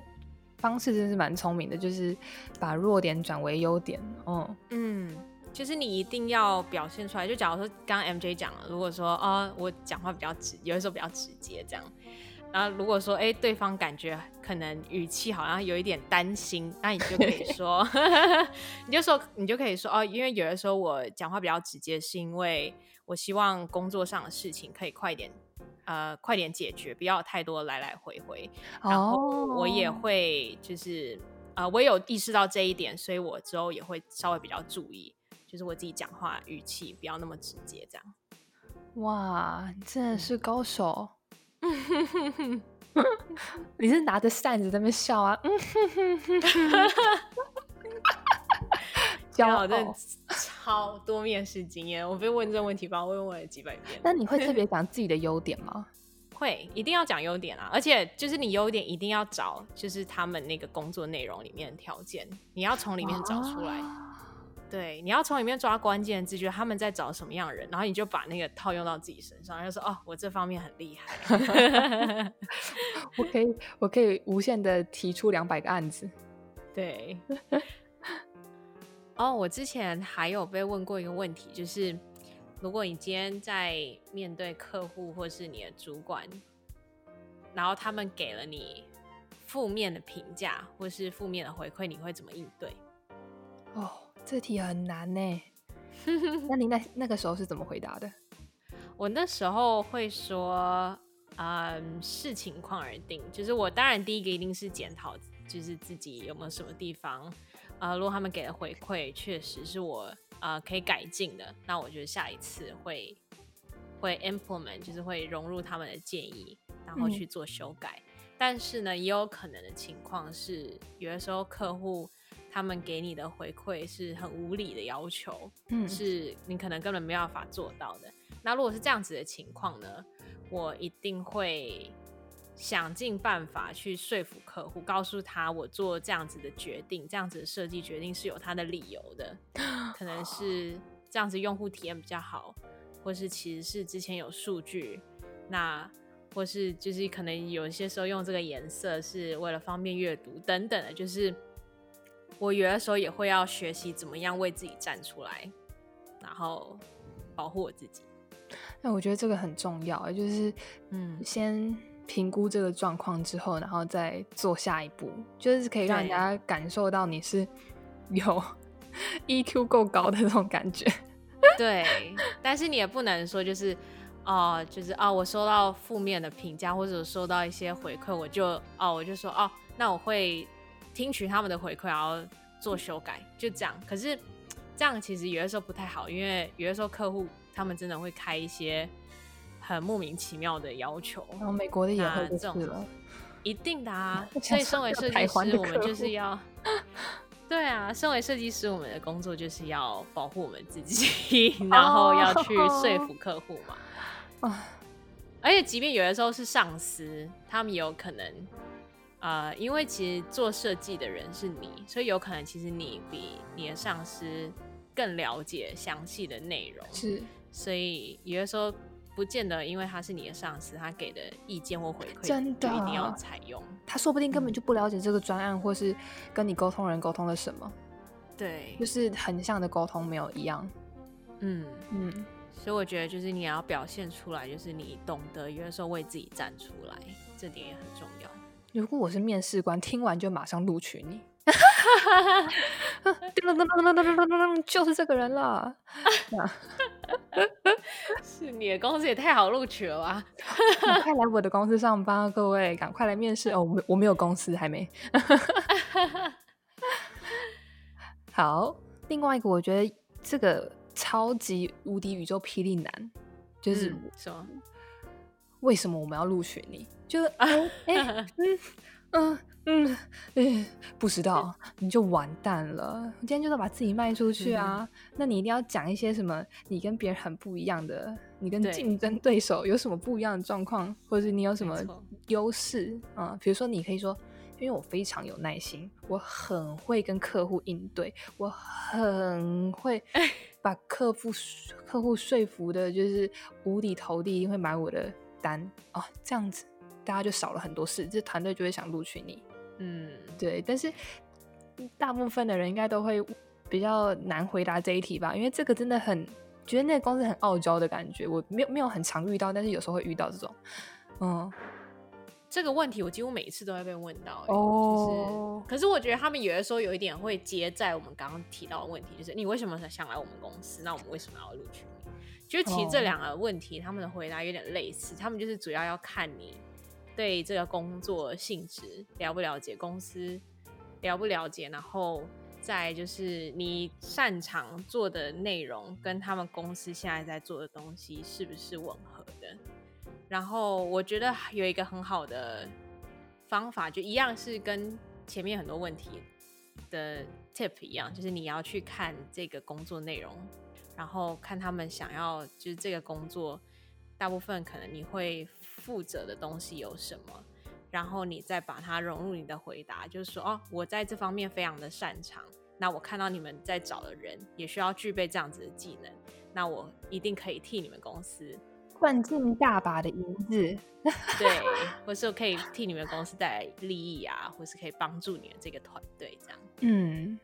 方式真是蛮聪明的，就是把弱点转为优点。嗯嗯，就是你一定要表现出来。就假如说刚刚 MJ 讲了，如果说啊，我讲话比较直，有的时候比较直接这样。然后如果说，哎，对方感觉可能语气好像有一点担心，那你就可以 说，你就说，你就可以说，哦，因为有的时候我讲话比较直接，是因为我希望工作上的事情可以快点，呃，快点解决，不要太多来来回回。然后我也会就是，呃，我有意识到这一点，所以我之后也会稍微比较注意，就是我自己讲话语气不要那么直接，这样。哇，真的是高手。你是拿着扇子在那边笑啊？嗯哼哼哼哼，骄傲的超多面试经验，我被问这个问题吧，我问问了几百遍。那你会特别 讲自己的优点吗？会，一定要讲优点啊！而且就是你优点一定要找，就是他们那个工作内容里面的条件，你要从里面找出来。对，你要从里面抓关键字，觉得他们在找什么样的人，然后你就把那个套用到自己身上，就说哦，我这方面很厉害，我可以，我可以无限的提出两百个案子。对。哦，我之前还有被问过一个问题，就是如果你今天在面对客户或是你的主管，然后他们给了你负面的评价或是负面的回馈，你会怎么应对？哦。这题很难呢，那你那那个时候是怎么回答的？我那时候会说，嗯，视情况而定。就是我当然第一个一定是检讨，就是自己有没有什么地方，呃，如果他们给的回馈确实是我呃可以改进的，那我觉得下一次会会 implement，就是会融入他们的建议，然后去做修改。嗯。但是呢，也有可能的情况是，有的时候客户。他们给你的回馈是很无理的要求，嗯，是你可能根本没办法做到的。那如果是这样子的情况呢，我一定会想尽办法去说服客户，告诉他我做这样子的决定，这样子的设计决定是有他的理由的，可能是这样子用户体验比较好，或是其实是之前有数据，那或是就是可能有些时候用这个颜色是为了方便阅读等等的，就是。我有的时候也会要学习怎么样为自己站出来，然后保护我自己。那我觉得这个很重要，就是嗯，先评估这个状况之后，然后再做下一步，就是可以让人家感受到你是 有 EQ 够高的那种感觉。对，但是你也不能说就是哦、呃，就是哦，我收到负面的评价或者收到一些回馈，我就哦，我就说哦，那我会。听取他们的回馈，然后做修改，就这样。可是这样其实有的时候不太好，因为有的时候客户他们真的会开一些很莫名其妙的要求。然后美国的也会这种，一定的啊。所以身为设计师，我们就是要对啊，身为设计师，我们的工作就是要保护我们自己，然后要去说服 客户嘛。Oh. 而且，即便有的时候是上司，他们有可能，呃，因为其实做设计的人是你，所以有可能其实你比你的上司更了解详细的内容。是，所以有的时候不见得，因为他是你的上司，他给的意见或回馈，真的一定要采用。他说不定根本就不了解这个专案，或是跟你沟通人沟通了什么。对，就是横向的沟通没有一样。嗯嗯。所以我觉得，就是你要表现出来，就是你懂得有的时候为自己站出来，这点也很重要。如果我是面试官，听完就马上录取你，就是这个人了。是你的公司也太好录取了吧？快来我的公司上班，各位赶快来面试哦！我我没有公司，还没。好，另外一个，我觉得这个。超级无敌宇宙霹雳男，就是什么，为什么我们要录取你？就哎哎嗯嗯嗯嗯，不知道你就完蛋了。今天就是把自己卖出去啊，那你一定要讲一些什么？你跟别人很不一样的，你跟竞争对手有什么不一样的状况，或者是你有什么优势啊？比如说，你可以说。因为我非常有耐心，我很会跟客户应对，我很会 把客户客户说服的，就是五体投地，一定会买我的单哦。这样子大家就少了很多事，这团队就会想录取你。嗯，对。但是大部分的人应该都会比较难回答这一题吧，因为这个真的很觉得那个公司很傲娇的感觉。我没有没有很常遇到，但是有时候会遇到这种，嗯。这个问题我几乎每一次都会被问到，哦、就是，可是我觉得他们有的时候有一点会接在我们刚刚提到的问题，就是你为什么想来我们公司？那我们为什么要录取你？就其实这两个问题，他们的回答有点类似，他们就是主要要看你对这个工作性质了不了解，公司了不了解，然后再就是你擅长做的内容跟他们公司现在在做的东西是不是吻合的。然后我觉得有一个很好的方法，就一样是跟前面很多问题的 tip 一样，就是你要去看这个工作内容，然后看他们想要就是这个工作大部分可能你会负责的东西有什么，然后你再把它融入你的回答，就是说哦，我在这方面非常的擅长，那我看到你们在找的人也需要具备这样子的技能，那我一定可以替你们公司。赚进大把的银子，对，或是我可以替你们公司带来利益啊，或是可以帮助你们这个团队这样。嗯，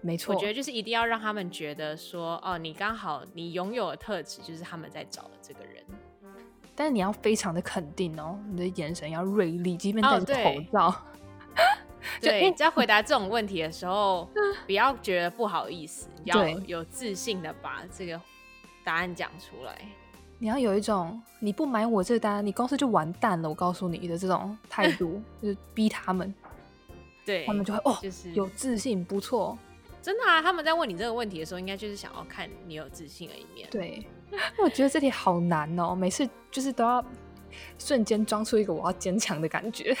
没错，我觉得就是一定要让他们觉得说，哦，你刚好你拥有的特质就是他们在找的这个人。但是你要非常的肯定哦，你的眼神要锐利，即便戴着口罩。哦、对，对在回答这种问题的时候，不要觉得不好意思，要有自信的把这个。答案讲出来，你要有一种你不买我这单，你公司就完蛋了。我告诉你的这种态度，就是逼他们，对他们就会哦，就是有自信，不错，真的啊。他们在问你这个问题的时候，应该就是想要看你有自信的一面。对，我觉得这题好难哦，每次就是都要瞬间装出一个我要坚强的感觉。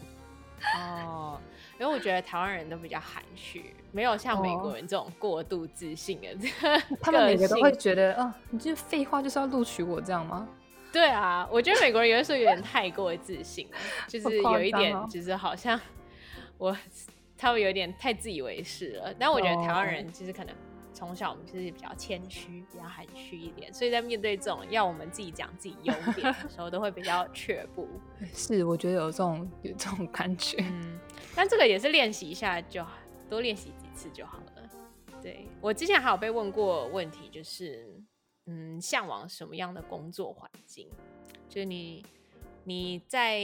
哦，因为我觉得台湾人都比较含蓄。没有像美国人这种过度自信的，哦、他们每个都会觉得，啊、哦，你这废话就是要录取我这样吗？对啊，我觉得美国人有的时候有点太过自信了，就是有一点，就是好像我他们有点太自以为是了。但我觉得台湾人其实可能从小我们就是比较谦虚、比较含蓄一点，所以在面对这种要我们自己讲自己优点的时候，都会比较却步。是，我觉得有这种有这种感觉。嗯，但这个也是练习一下就好，多练习几。次就好了。对，我之前还有被问过问题，就是嗯，向往什么样的工作环境？就是你你在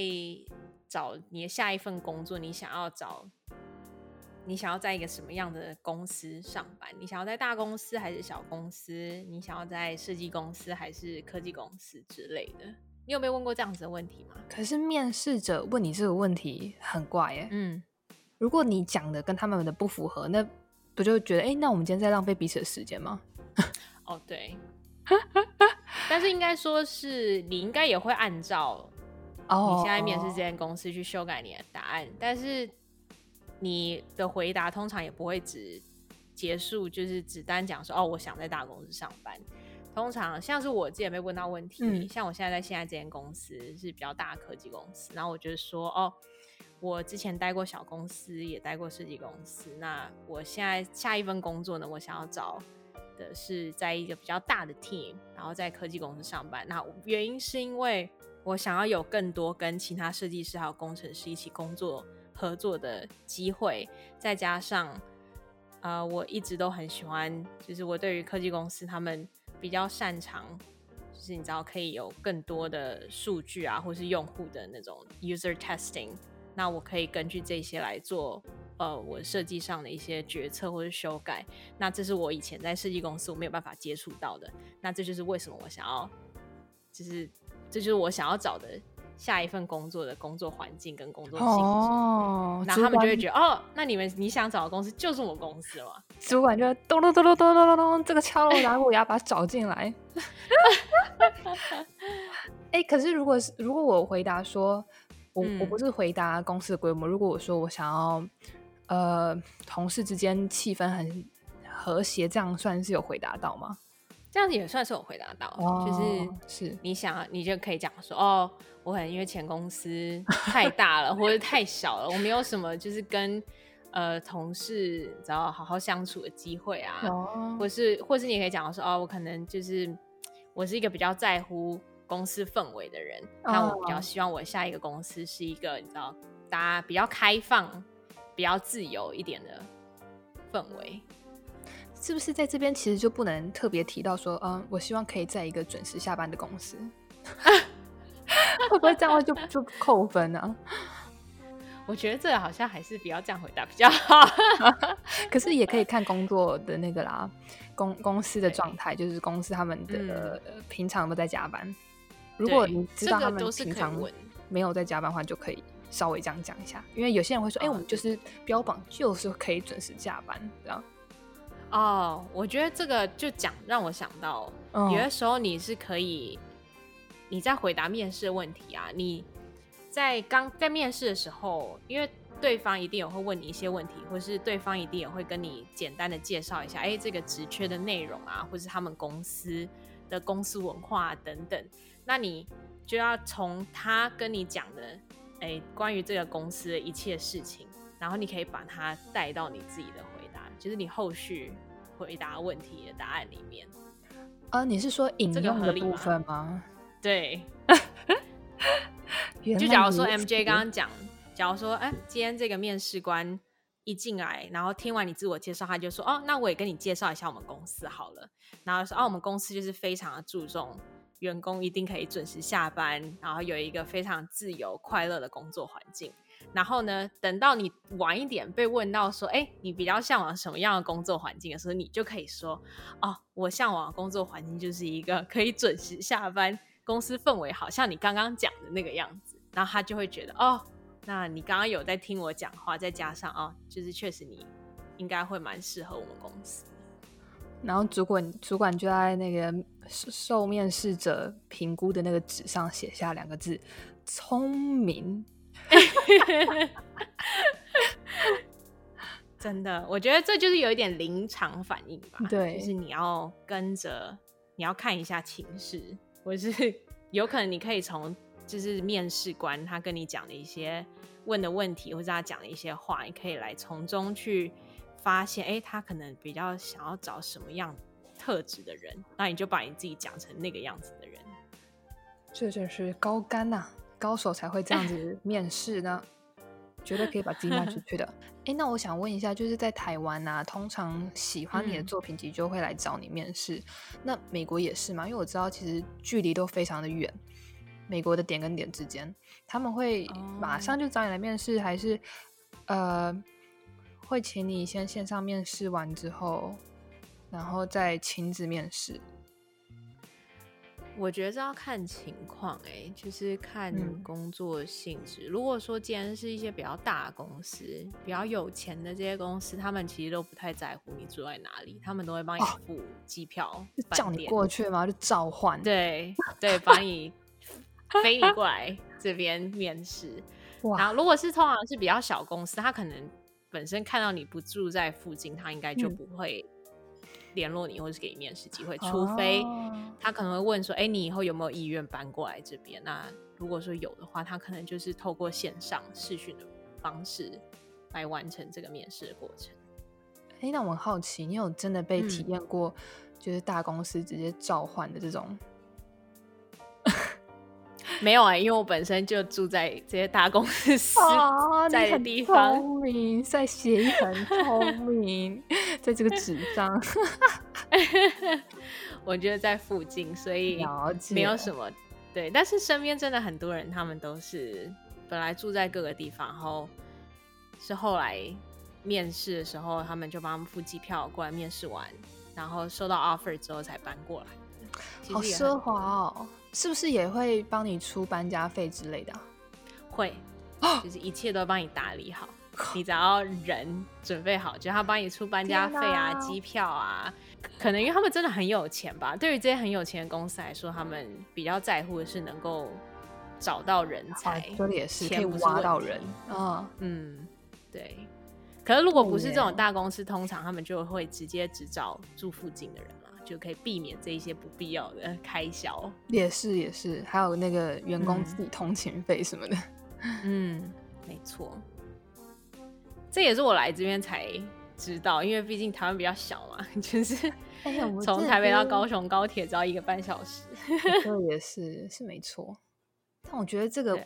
找你的下一份工作，你想要找你想要在一个什么样的公司上班？你想要在大公司还是小公司？你想要在设计公司还是科技公司之类的？你有没有问过这样子的问题吗？可是面试者问你这个问题很怪耶。嗯。如果你讲的跟他们的不符合，那不就觉得哎、欸，那我们今天在浪费彼此的时间吗？哦，对。但是应该说是你应该也会按照你现在面试这间公司去修改你的答案，oh, oh. 但是你的回答通常也不会只结束，就是只单讲说哦，我想在大公司上班。通常像是我之前被问到问题，嗯、像我现在在现在这间公司是比较大的科技公司，然后我就说哦，我之前待过小公司，也待过设计公司。那我现在下一份工作呢，我想要找的是在一个比较大的 team，然后在科技公司上班。那原因是因为我想要有更多跟其他设计师还有工程师一起工作合作的机会，再加上呃，我一直都很喜欢，就是我对于科技公司他们。比较擅长，就是你知道可以有更多的数据啊，或是用户的那种 user testing，那我可以根据这些来做呃我设计上的一些决策或是修改。那这是我以前在设计公司我没有办法接触到的。那这就是为什么我想要，就是这就是我想要找的。下一份工作的工作环境跟工作性质，哦，然后他们就会觉得哦，那你们你想找的公司就是我们公司嘛？主管就咚咚咚咚咚咚咚咚，这个敲锣打鼓也要把它找进来。哎、欸，可是如果是如果我回答说，我、嗯、我不是回答公司的规模，如果我说我想要呃同事之间气氛很和谐，这样算是有回答到吗？这样子也算是我回答到，哦、就是是你想，你就可以讲说，哦，我可能因为前公司太大了，或者太小了，我没有什么就是跟呃同事，你知道好好相处的机会啊，哦、或是或是你也可以讲说，哦，我可能就是我是一个比较在乎公司氛围的人，那、哦、我比较希望我下一个公司是一个你知道大家比较开放、比较自由一点的氛围。是不是在这边其实就不能特别提到说，嗯，我希望可以在一个准时下班的公司，会不会这样就就扣分呢、啊？我觉得这个好像还是不要这样回答比较好。可是也可以看工作的那个啦，公公司的状态，就是公司他们的、嗯、平常都在加班。如果你知道他们平常没有在加班的话，就可以稍微这样讲一下。因为有些人会说，哎、哦欸，我们就是标榜就是可以准时加班这样。哦，oh, 我觉得这个就讲让我想到，oh. 有的时候你是可以，你在回答面试的问题啊，你在刚在面试的时候，因为对方一定也会问你一些问题，或是对方一定也会跟你简单的介绍一下，哎，这个职缺的内容啊，或是他们公司的公司文化等等，那你就要从他跟你讲的，哎，关于这个公司的一切事情，然后你可以把它带到你自己的回答。就是你后续回答问题的答案里面，啊，你是说引用的部分吗？吗对，就假如说 MJ 刚刚讲，假如说，哎、欸，今天这个面试官一进来，然后听完你自我介绍，他就说，哦，那我也跟你介绍一下我们公司好了。然后说，哦，我们公司就是非常的注重员工一定可以准时下班，然后有一个非常自由快乐的工作环境。然后呢，等到你晚一点被问到说，哎，你比较向往什么样的工作环境的时候，你就可以说，哦，我向往的工作环境就是一个可以准时下班，公司氛围好像你刚刚讲的那个样子。然后他就会觉得，哦，那你刚刚有在听我讲话，再加上哦，就是确实你应该会蛮适合我们公司。然后主管主管就在那个受面试者评估的那个纸上写下两个字：聪明。真的，我觉得这就是有一点临场反应吧。对，就是你要跟着，你要看一下情势，或是有可能你可以从就是面试官他跟你讲的一些问的问题，或者他讲的一些话，你可以来从中去发现，哎、他可能比较想要找什么样特质的人，那你就把你自己讲成那个样子的人，这就是高干呐、高手才会这样子面试呢，绝对可以把自己卖出 去的。哎、欸，那我想问一下，就是在台湾啊，通常喜欢你的作品集就会来找你面试。嗯、那美国也是吗？因为我知道其实距离都非常的远，美国的点跟点之间，他们会马上就找你来面试，哦、还是呃会请你先线上面试完之后，然后再亲自面试？我觉得这要看情况，哎，就是看工作性质。嗯、如果说既然是一些比较大的公司、比较有钱的这些公司，他们其实都不太在乎你住在哪里，他们都会帮你付机票、哦、叫你过去吗？就召唤？对对，把你飞你 过来这边面试。哇然后如果是通常是比较小公司，他可能本身看到你不住在附近，他应该就不会联络你，或是给你面试机会，嗯、除非他可能会问说：“哎、欸，你以后有没有意愿搬过来这边？”那如果说有的话，他可能就是透过线上视讯的方式来完成这个面试的过程。哎、欸，那我很好奇，你有真的被体验过，就是大公司直接召唤的这种？没有啊、欸，因为我本身就住在这些大公司 在的地方。聪明，在协议很聪明，在这个纸上。我觉得在附近，所以没有什么对。但是身边真的很多人，他们都是本来住在各个地方，然后是后来面试的时候，他们就帮他们付机票过来面试完，然后收到 offer 之后才搬过来。好奢华哦。是不是也会帮你出搬家费之类的啊？会，就是一切都帮你打理好，你只要人准备好，就他帮你出搬家费啊、机票啊。可能因为他们真的很有钱吧。对于这些很有钱的公司来说，他们比较在乎的是能够找到人才，说的也是可以挖到人啊。嗯，对。可是如果不是这种大公司，通常他们就会直接只找住附近的人。就可以避免这一些不必要的 开销，也是也是，还有那个员工自己通勤费什么的，嗯，没错，这也是我来这边才知道，因为毕竟台湾比较小嘛，就是从台北到高雄高铁只要一个半小时，这也是是没错，但我觉得这个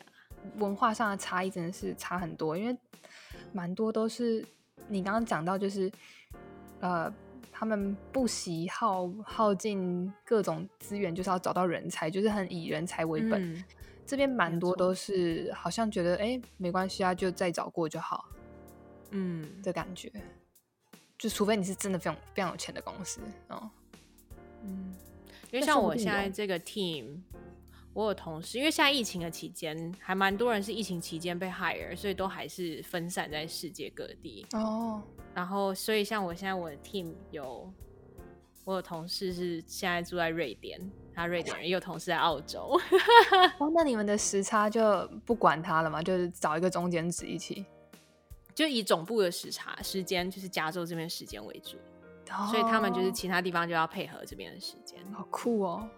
文化上的差异真的是差很多，因为蛮多都是你刚刚讲到，就是呃。他们不惜耗耗尽各种资源，就是要找到人才，就是很以人才为本。嗯、这边蛮多都是好像觉得，哎，没关系啊，就再找过就好。嗯，的感觉，就除非你是真的非常非常有钱的公司哦。嗯，因为像我现在这个 team。我有同事，因为现在疫情的期间，还蛮多人是疫情期间被 hire，所以都还是分散在世界各地。哦，然后所以像我现在我的 team 有，我有同事是现在住在瑞典，他瑞典人，也有同事在澳洲。哦，那你们的时差就不管他了吗？就是找一个中间值一起，就以总部的时差时间，就是加州这边时间为主，哦，所以他们就是其他地方就要配合这边的时间。好酷哦。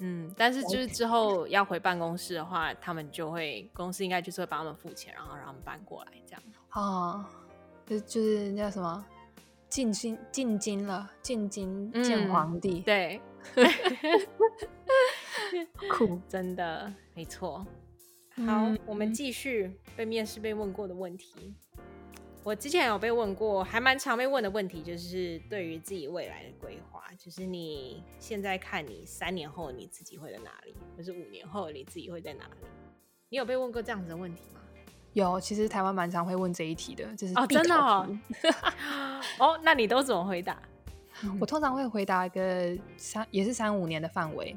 嗯，但是就是之后要回办公室的话，他们就会公司应该就是会帮他们付钱，然后让他们搬过来这样。啊，就就是那叫什么进京进京了，进京见皇帝。嗯、对，酷，真的没错。好，嗯、我们继续被面试被问过的问题。我之前有被问过，还蛮常被问的问题，就是对于自己未来的规划，就是你现在看你三年后你自己会在哪里，或是五年后你自己会在哪里？你有被问过这样子的问题吗？有，其实台湾蛮常会问这一题的，就是哦，真的哦，哦，那你都怎么回答？我通常会回答一个三，也是三五年的范围。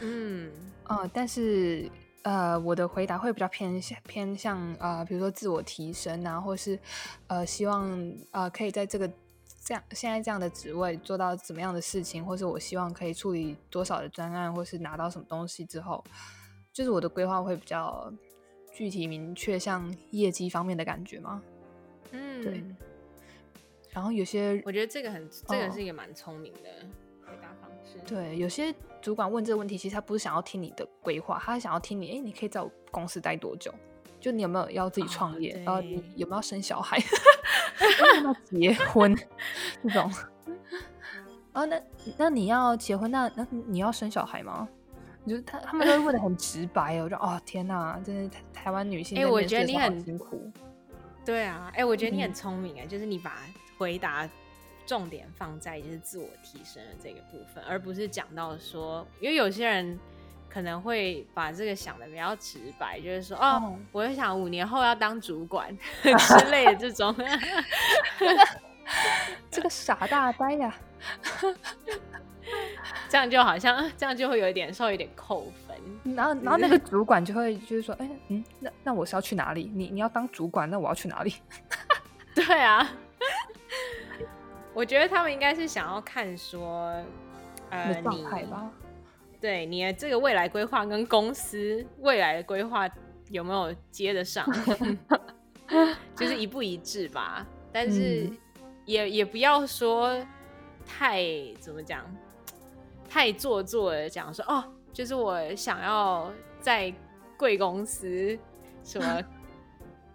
嗯，呃，但是。呃，我的回答会比较偏向偏向啊、呃，比如说自我提升啊，或是呃，希望呃可以在这个这样现在这样的职位做到怎么样的事情，或是我希望可以处理多少的专案，或是拿到什么东西之后，就是我的规划会比较具体明确，像业绩方面的感觉吗？嗯，对。然后有些我觉得这个很，这个是一个蛮聪明的回答方式。哦、对，有些。主管问这个问题，其实他不是想要听你的规划，他想要听你，哎，你可以在我公司待多久？就你有没有要自己创业？然后你有没有要生小孩？有没有结婚？这种。啊，那那你要结婚，那那你要生小孩吗？就他他们都会问的很直白哦，我就哦天哪，真是台台湾女性。哎，我觉得你很辛苦。对啊，哎，我觉得你很聪明哎，就是你把回答。重点放在就是自我提升的这个部分，而不是讲到说，因为有些人可能会把这个想的比较直白，就是说，哦，哦我就想五年后要当主管 之类的这种，这个傻大呆呀，这样就好像这样就会有一点稍微有点扣分，然后然后那个主管就会就是说，哎嗯，那那我是要去哪里？你你要当主管，那我要去哪里？对啊。我觉得他们应该是想要看说，呃，你对你的这个未来规划跟公司未来的规划有没有接得上？就是一不一致吧。但是也、嗯、也不要说太怎么讲，太做作的讲说哦，就是我想要在贵公司什么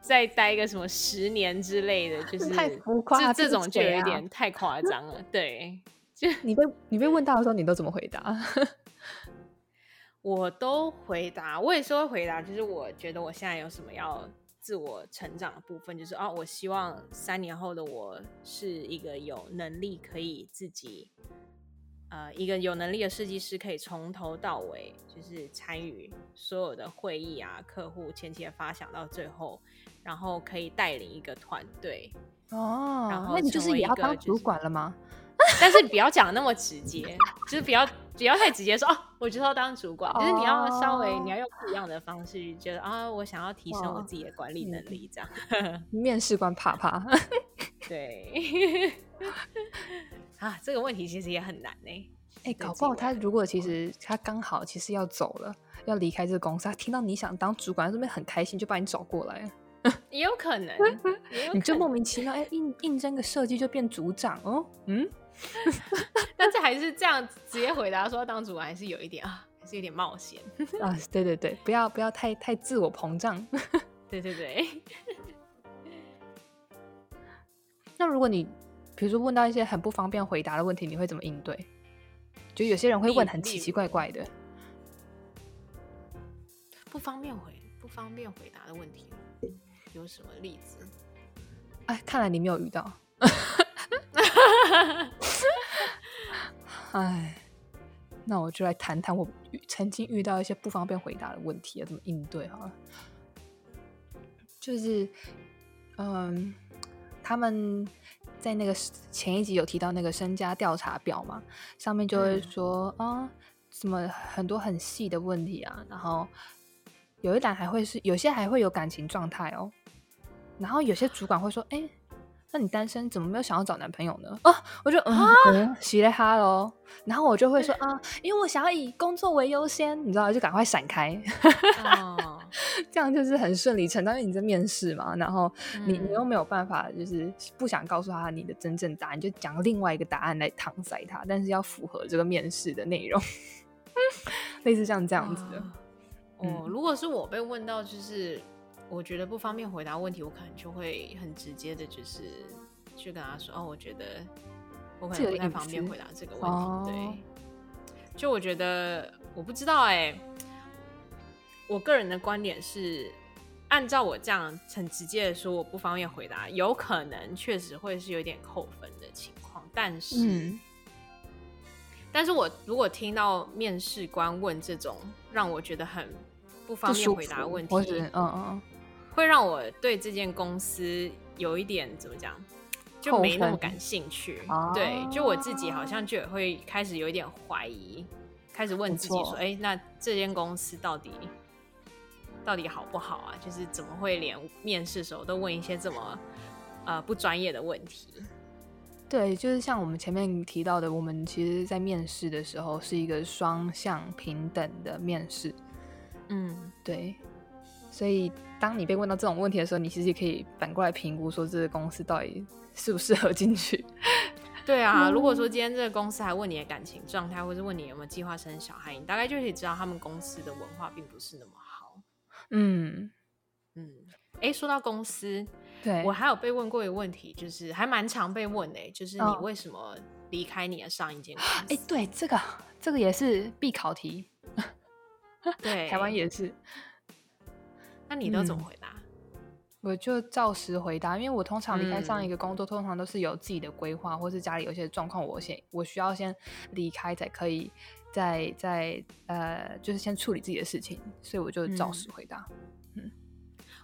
再待个什么十年之类的，就是太浮夸，这种就有一点太夸张了。对，就你被你被问到的时候，你都怎么回答？我都回答，我也是会回答，就是我觉得我现在有什么要自我成长的部分，就是哦，我希望三年后的我是一个有能力可以自己，呃，一个有能力的设计师，可以从头到尾就是参与所有的会议啊，客户前期的发想到最后，然后可以带领一个团队哦，然后那你就是也要当主管了吗？但是不要讲那么直接，就是不要。不要太直接说哦，我就要当主管。就、oh. 是你要稍微，你要用不一样的方式，觉得啊，我想要提升我自己的管理能力，这样。Oh. 面试官怕怕。对。啊，这个问题其实也很难呢。哎、欸，搞不好他如果其实他刚好其实要走了，要离开这个公司，他听到你想当主管，这边很开心，就把你找过来。也有可能，可能你就莫名其妙哎，应应征个设计就变组长哦，嗯。但是还是这样直接回答说当主管还是有一点啊，还是有点冒险啊。对对对，不要不要太太自我膨胀。对对对。那如果你比如说问到一些很不方便回答的问题，你会怎么应对？就有些人会问很奇奇怪怪的，不方便回不方便回答的问题，有什么例子？哎，看来你没有遇到。哎，那我就来谈谈我曾经遇到一些不方便回答的问题，要怎么应对好了。就是，嗯，他们在那个前一集有提到那个身家调查表嘛，上面就会说、嗯、啊，什么很多很细的问题啊，然后有一栏还会是有些还会有感情状态哦，然后有些主管会说，哎。那你单身怎么没有想要找男朋友呢？哦，我就嗯，洗了哈喽，然后我就会说啊，因为我想要以工作为优先，你知道，就赶快闪开，哦、这样就是很顺理成章，因为你在面试嘛，然后你、嗯、你又没有办法，就是不想告诉他你的真正答案，就讲另外一个答案来搪塞他，但是要符合这个面试的内容，类似像这样子的。哦、嗯，如果是我被问到，就是。我觉得不方便回答问题，我可能就会很直接的，就是去跟他说：“哦，我觉得我可能不太方便回答这个问题。”对，就我觉得我不知道哎、欸，我个人的观点是，按照我这样很直接的说我不方便回答，有可能确实会是有点扣分的情况。但是，嗯、但是我如果听到面试官问这种让我觉得很不方便回答的问题，嗯嗯。会让我对这间公司有一点怎么讲，就没那么感兴趣。对，就我自己好像就也会开始有一点怀疑，开始问自己说：“哎，那这间公司到底到底好不好啊？就是怎么会连面试的时候都问一些这么呃不专业的问题？”对，就是像我们前面提到的，我们其实，在面试的时候是一个双向平等的面试。嗯，对。所以，当你被问到这种问题的时候，你其实也可以反过来评估，说这个公司到底适不适合进去。对啊，如果说今天这个公司还问你的感情状态，或是问你有没有计划生小孩，你大概就可以知道他们公司的文化并不是那么好。嗯嗯。哎、欸，说到公司，对，我还有被问过一个问题，就是还蛮常被问的，就是你为什么离开你的上一间公司？哎、对，这个这个也是必考题。对，台湾也是。那你都怎么回答？嗯，我就照实回答，因为我通常离开上一个工作，嗯、通常都是有自己的规划，或是家里有些状况，我先我需要先离开，才可以再再呃，就是先处理自己的事情，所以我就照实回答。嗯，嗯，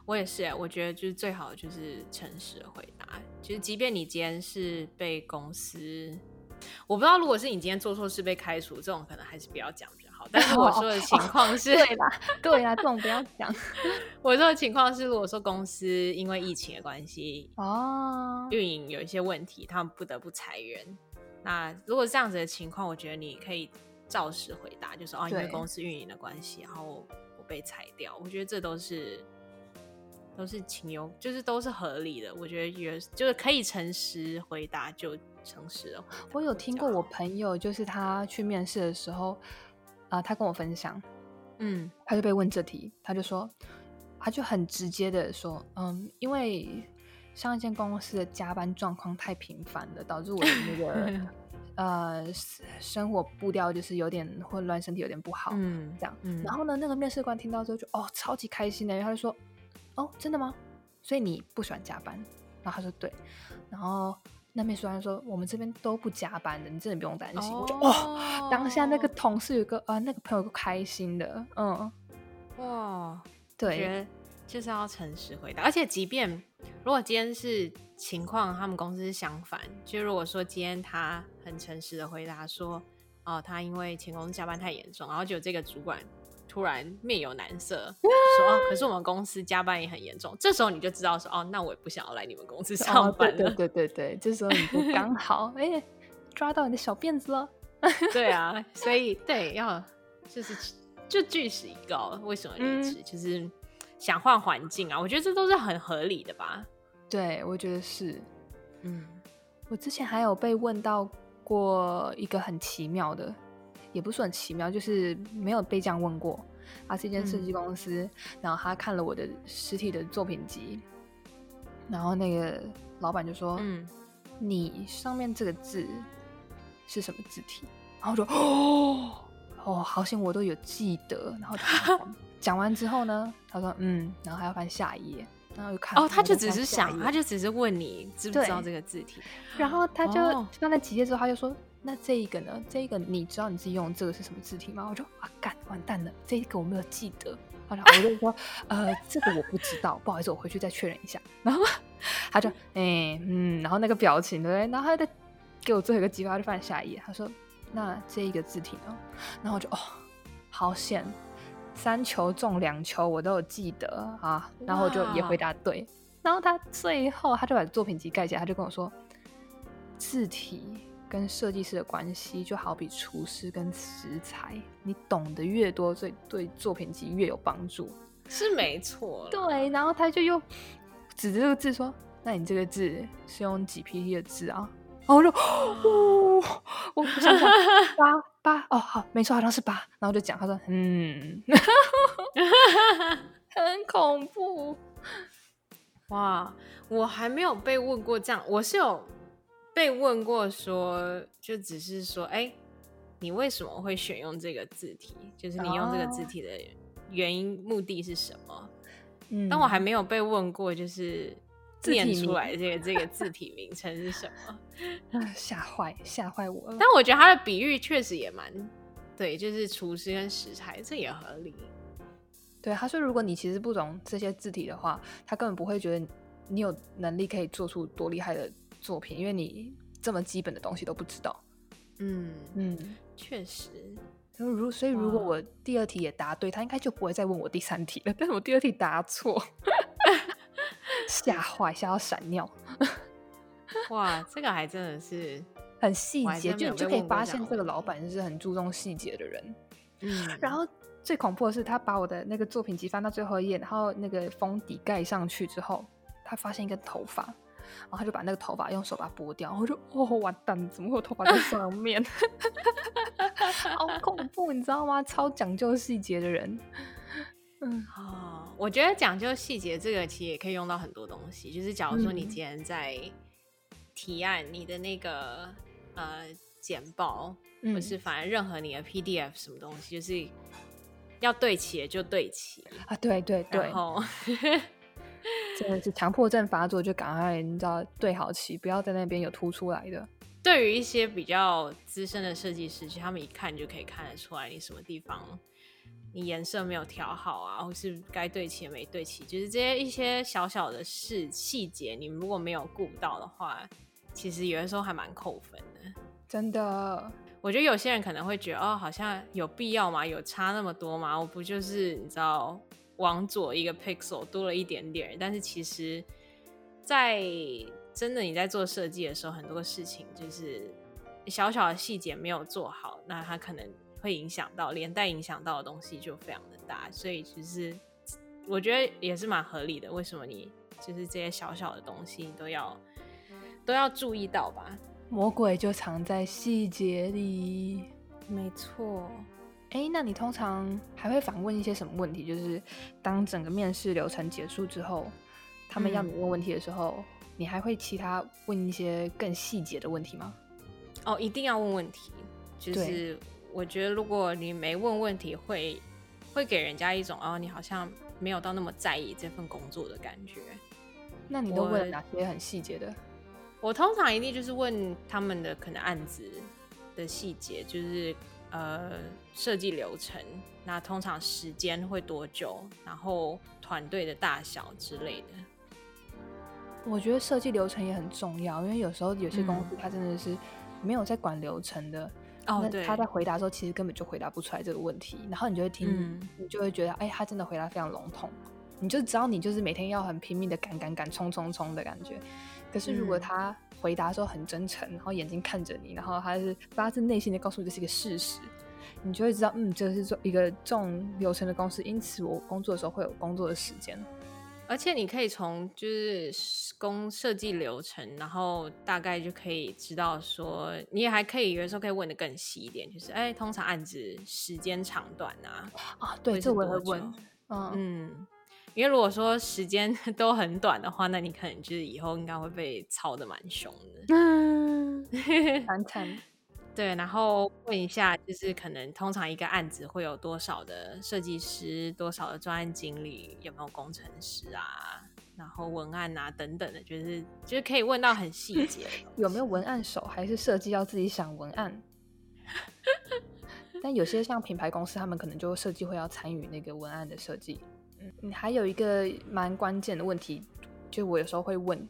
我也是，我觉得就是最好就是诚实的回答，就是即便你今天是被公司，我不知道如果是你今天做错事被开除，这种可能还是不要讲。但是我说的情况是，对吧？对呀，这种不要讲。我说的情况是，如果说公司因为疫情的关系，哦，运营有一些问题，他们不得不裁员。那如果这样子的情况，我觉得你可以照实回答，就是哦，因为公司运营的关系，然后我被裁掉。我觉得这都是都是情有，就是都是合理的。我觉得也就是可以诚实回答就诚实了。我有听过我朋友，就是他去面试的时候，啊、呃，他跟我分享，嗯，他就被问这题，他就说，他就很直接的说，嗯，因为上一间公司的加班状况太频繁了，导致我的那个。呃，生活步调就是有点混乱，身体有点不好，嗯，这样。嗯、然后呢，那个面试官听到之后就哦，超级开心的，然后他就说，哦，真的吗？所以你不喜欢加班？然后他说对。然后那面试官说，我们这边都不加班的，你真的不用担心。哦、我就哦，当下那个同事有个啊、呃，那个朋友都开心的，嗯，哇，对，就是要诚实回答，而且即便如果今天是。情况，他们公司是相反。就如果说今天他很诚实的回答说，哦，他因为前公司加班太严重，然后就这个主管突然面有难色，说，哦，可是我们公司加班也很严重。这时候你就知道说，哦，那我也不想要来你们公司上班了。哦、对，对对对对，这时候你就 刚好，哎、欸，抓到你的小辫子了。对啊，所以对，要就是就据实以告，为什么离职？嗯、就是想换环境啊。我觉得这都是很合理的吧。对，我觉得是，嗯，我之前还有被问到过一个很奇妙的，也不是很奇妙，就是没有被这样问过。他是一间设计公司，嗯、然后他看了我的实体的作品集，然后那个老板就说：“嗯，你上面这个字是什么字体？”然后我说：“哦，哦，好险，我都有记得。”然后他 讲完之后呢，他说：“嗯，然后还要翻下一页。”然后又看哦，他就只是想，他就只是问你知不知道这个字体，然后他就翻了几页之后，他就说：“那这一个呢？这一个你知道你自己用这个是什么字体吗？”我就啊，干完蛋了，这一个我没有记得。然后我就说：“呃，这个我不知道，不好意思，我回去再确认一下。”然后他就哎嗯，然后那个表情对不对？然后他再给我最后一个机会，他就翻下一页，他说：“那这一个字体呢？”然后我就哦，好险。三球中两球，我都有记得啊，然后我就也回答对。然后他最后他就把作品集盖起来，他就跟我说：“字体跟设计师的关系就好比厨师跟食材，你懂得越多，对对作品集越有帮助。”是没错。对，然后他就又指着这个字说：“那你这个字是用几 pt 的字啊？”然后我就，哦，我想想八八哦，好，没错，好像是八。然后就讲，他说，嗯，很恐怖。哇，我还没有被问过这样，我是有被问过说，就只是说，哎、欸，你为什么会选用这个字体？就是你用这个字体的原因、目的是什么？嗯，但我还没有被问过，就是。念出来这个这个字体名称是什么？吓坏吓坏我了！但我觉得他的比喻确实也蛮对，就是厨师跟食材，这也合理。对，他说，如果你其实不懂这些字体的话，他根本不会觉得你有能力可以做出多厉害的作品，因为你这么基本的东西都不知道。嗯嗯，确实。如所以，如果我第二题也答对，他应该就不会再问我第三题了。但是我第二题答错。吓坏，吓到闪尿！哇，这个还真的是很细节，就你就可以发现这个老板是很注重细节的人。嗯，然后最恐怖的是，他把我的那个作品集翻到最后一页，然后那个封底盖上去之后，他发现一根头发，然后他就把那个头发用手把它拨掉。我就哦，完蛋，怎么会有头发在上面？好恐怖，你知道吗？超讲究细节的人。嗯，哦，我觉得讲究细节这个其实也可以用到很多东西。就是假如说你今天在提案你的那个、嗯、呃简报，嗯、或是反正任何你的 PDF 什么东西，就是要对齐就对齐啊，对对对，然后真的是强迫症发作，就赶快你知道对好齐，不要在那边有凸出来的。对于一些比较资深的设计师，其实他们一看就可以看得出来你什么地方。你颜色没有调好啊，或是该对齐也没对齐，就是这些一些小小的事细节，你如果没有顾到的话，其实有的时候还蛮扣分的。真的，我觉得有些人可能会觉得，哦，好像有必要吗？有差那么多吗？我不就是你知道，往左一个 pixel 多了一点点，但是其实，在真的你在做设计的时候，很多事情就是小小的细节没有做好，那它可能。会影响到连带影响到的东西就非常的大，所以其实我觉得也是蛮合理的。为什么你就是这些小小的东西你都要都要注意到吧？魔鬼就藏在细节里，没错。哎，那你通常还会反问一些什么问题？就是当整个面试流程结束之后，他们要你问问题的时候，嗯、你还会其他问一些更细节的问题吗？哦，一定要问问题。就是我觉得，如果你没问问题会，会会给人家一种哦，你好像没有到那么在意这份工作的感觉。那你都问了哪些很细节的？我，我通常一定就是问他们的可能案子的细节，就是。呃，设计流程，那通常时间会多久？然后团队的大小之类的。我觉得设计流程也很重要，因为有时候有些公司他真的是没有在管流程的。哦、嗯，那他在回答的时候，其实根本就回答不出来这个问题。然后你就会听，嗯、你就会觉得，哎，他真的回答非常笼统。你就知道你就是每天要很拼命的赶赶赶、冲冲冲的感觉。可是如果他回答的时候很真诚，然后眼睛看着你，然后他是发自内心的告诉你这是一个事实，你就会知道，嗯，这是做一个重流程的公司，因此我工作的时候会有工作的时间。而且你可以从就是工设计流程，然后大概就可以知道说，你也还可以有的时候可以问的更细一点，就是哎，通常案子时间长短啊，啊，对，这我会问，嗯。嗯因为如果说时间 都很短的话，那你可能就是以后应该会被操的蛮凶的。嗯，惨惨。对，然后问一下，就是可能通常一个案子会有多少的设计师，多少的专案经理，有没有工程师啊，然后文案啊等等的，就是就是可以问到很细节。有没有文案手，还是设计要自己想文案？但有些像品牌公司，他们可能就设计会要参与那个文案的设计。你还有一个蛮关键的问题，就我有时候会问，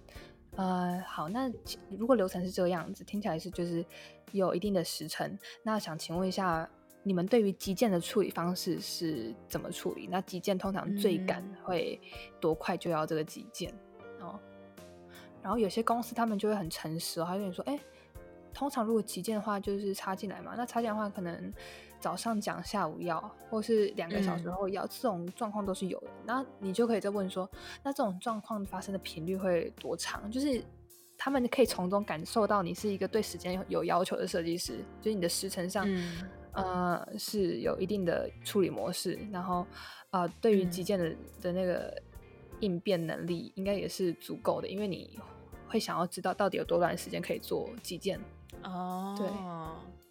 呃，好，那如果流程是这个样子，听起来是就是有一定的时程，那想请问一下，你们对于急件的处理方式是怎么处理？那急件通常最赶会多快就要这个急件？哦，然后有些公司他们就会很诚实，他就跟你说，哎，通常如果急件的话就是插进来嘛，那插进来的话可能。早上讲，下午要，或是两个小时后要，嗯、这种状况都是有的。那你就可以再问说，那这种状况发生的频率会多长？就是他们可以从中感受到你是一个对时间有要求的设计师，就是你的时程上，嗯、呃是有一定的处理模式，然后呃对于急件的的那个应变能力应该也是足够的，因为你会想要知道到底有多短时间可以做急件。哦，对。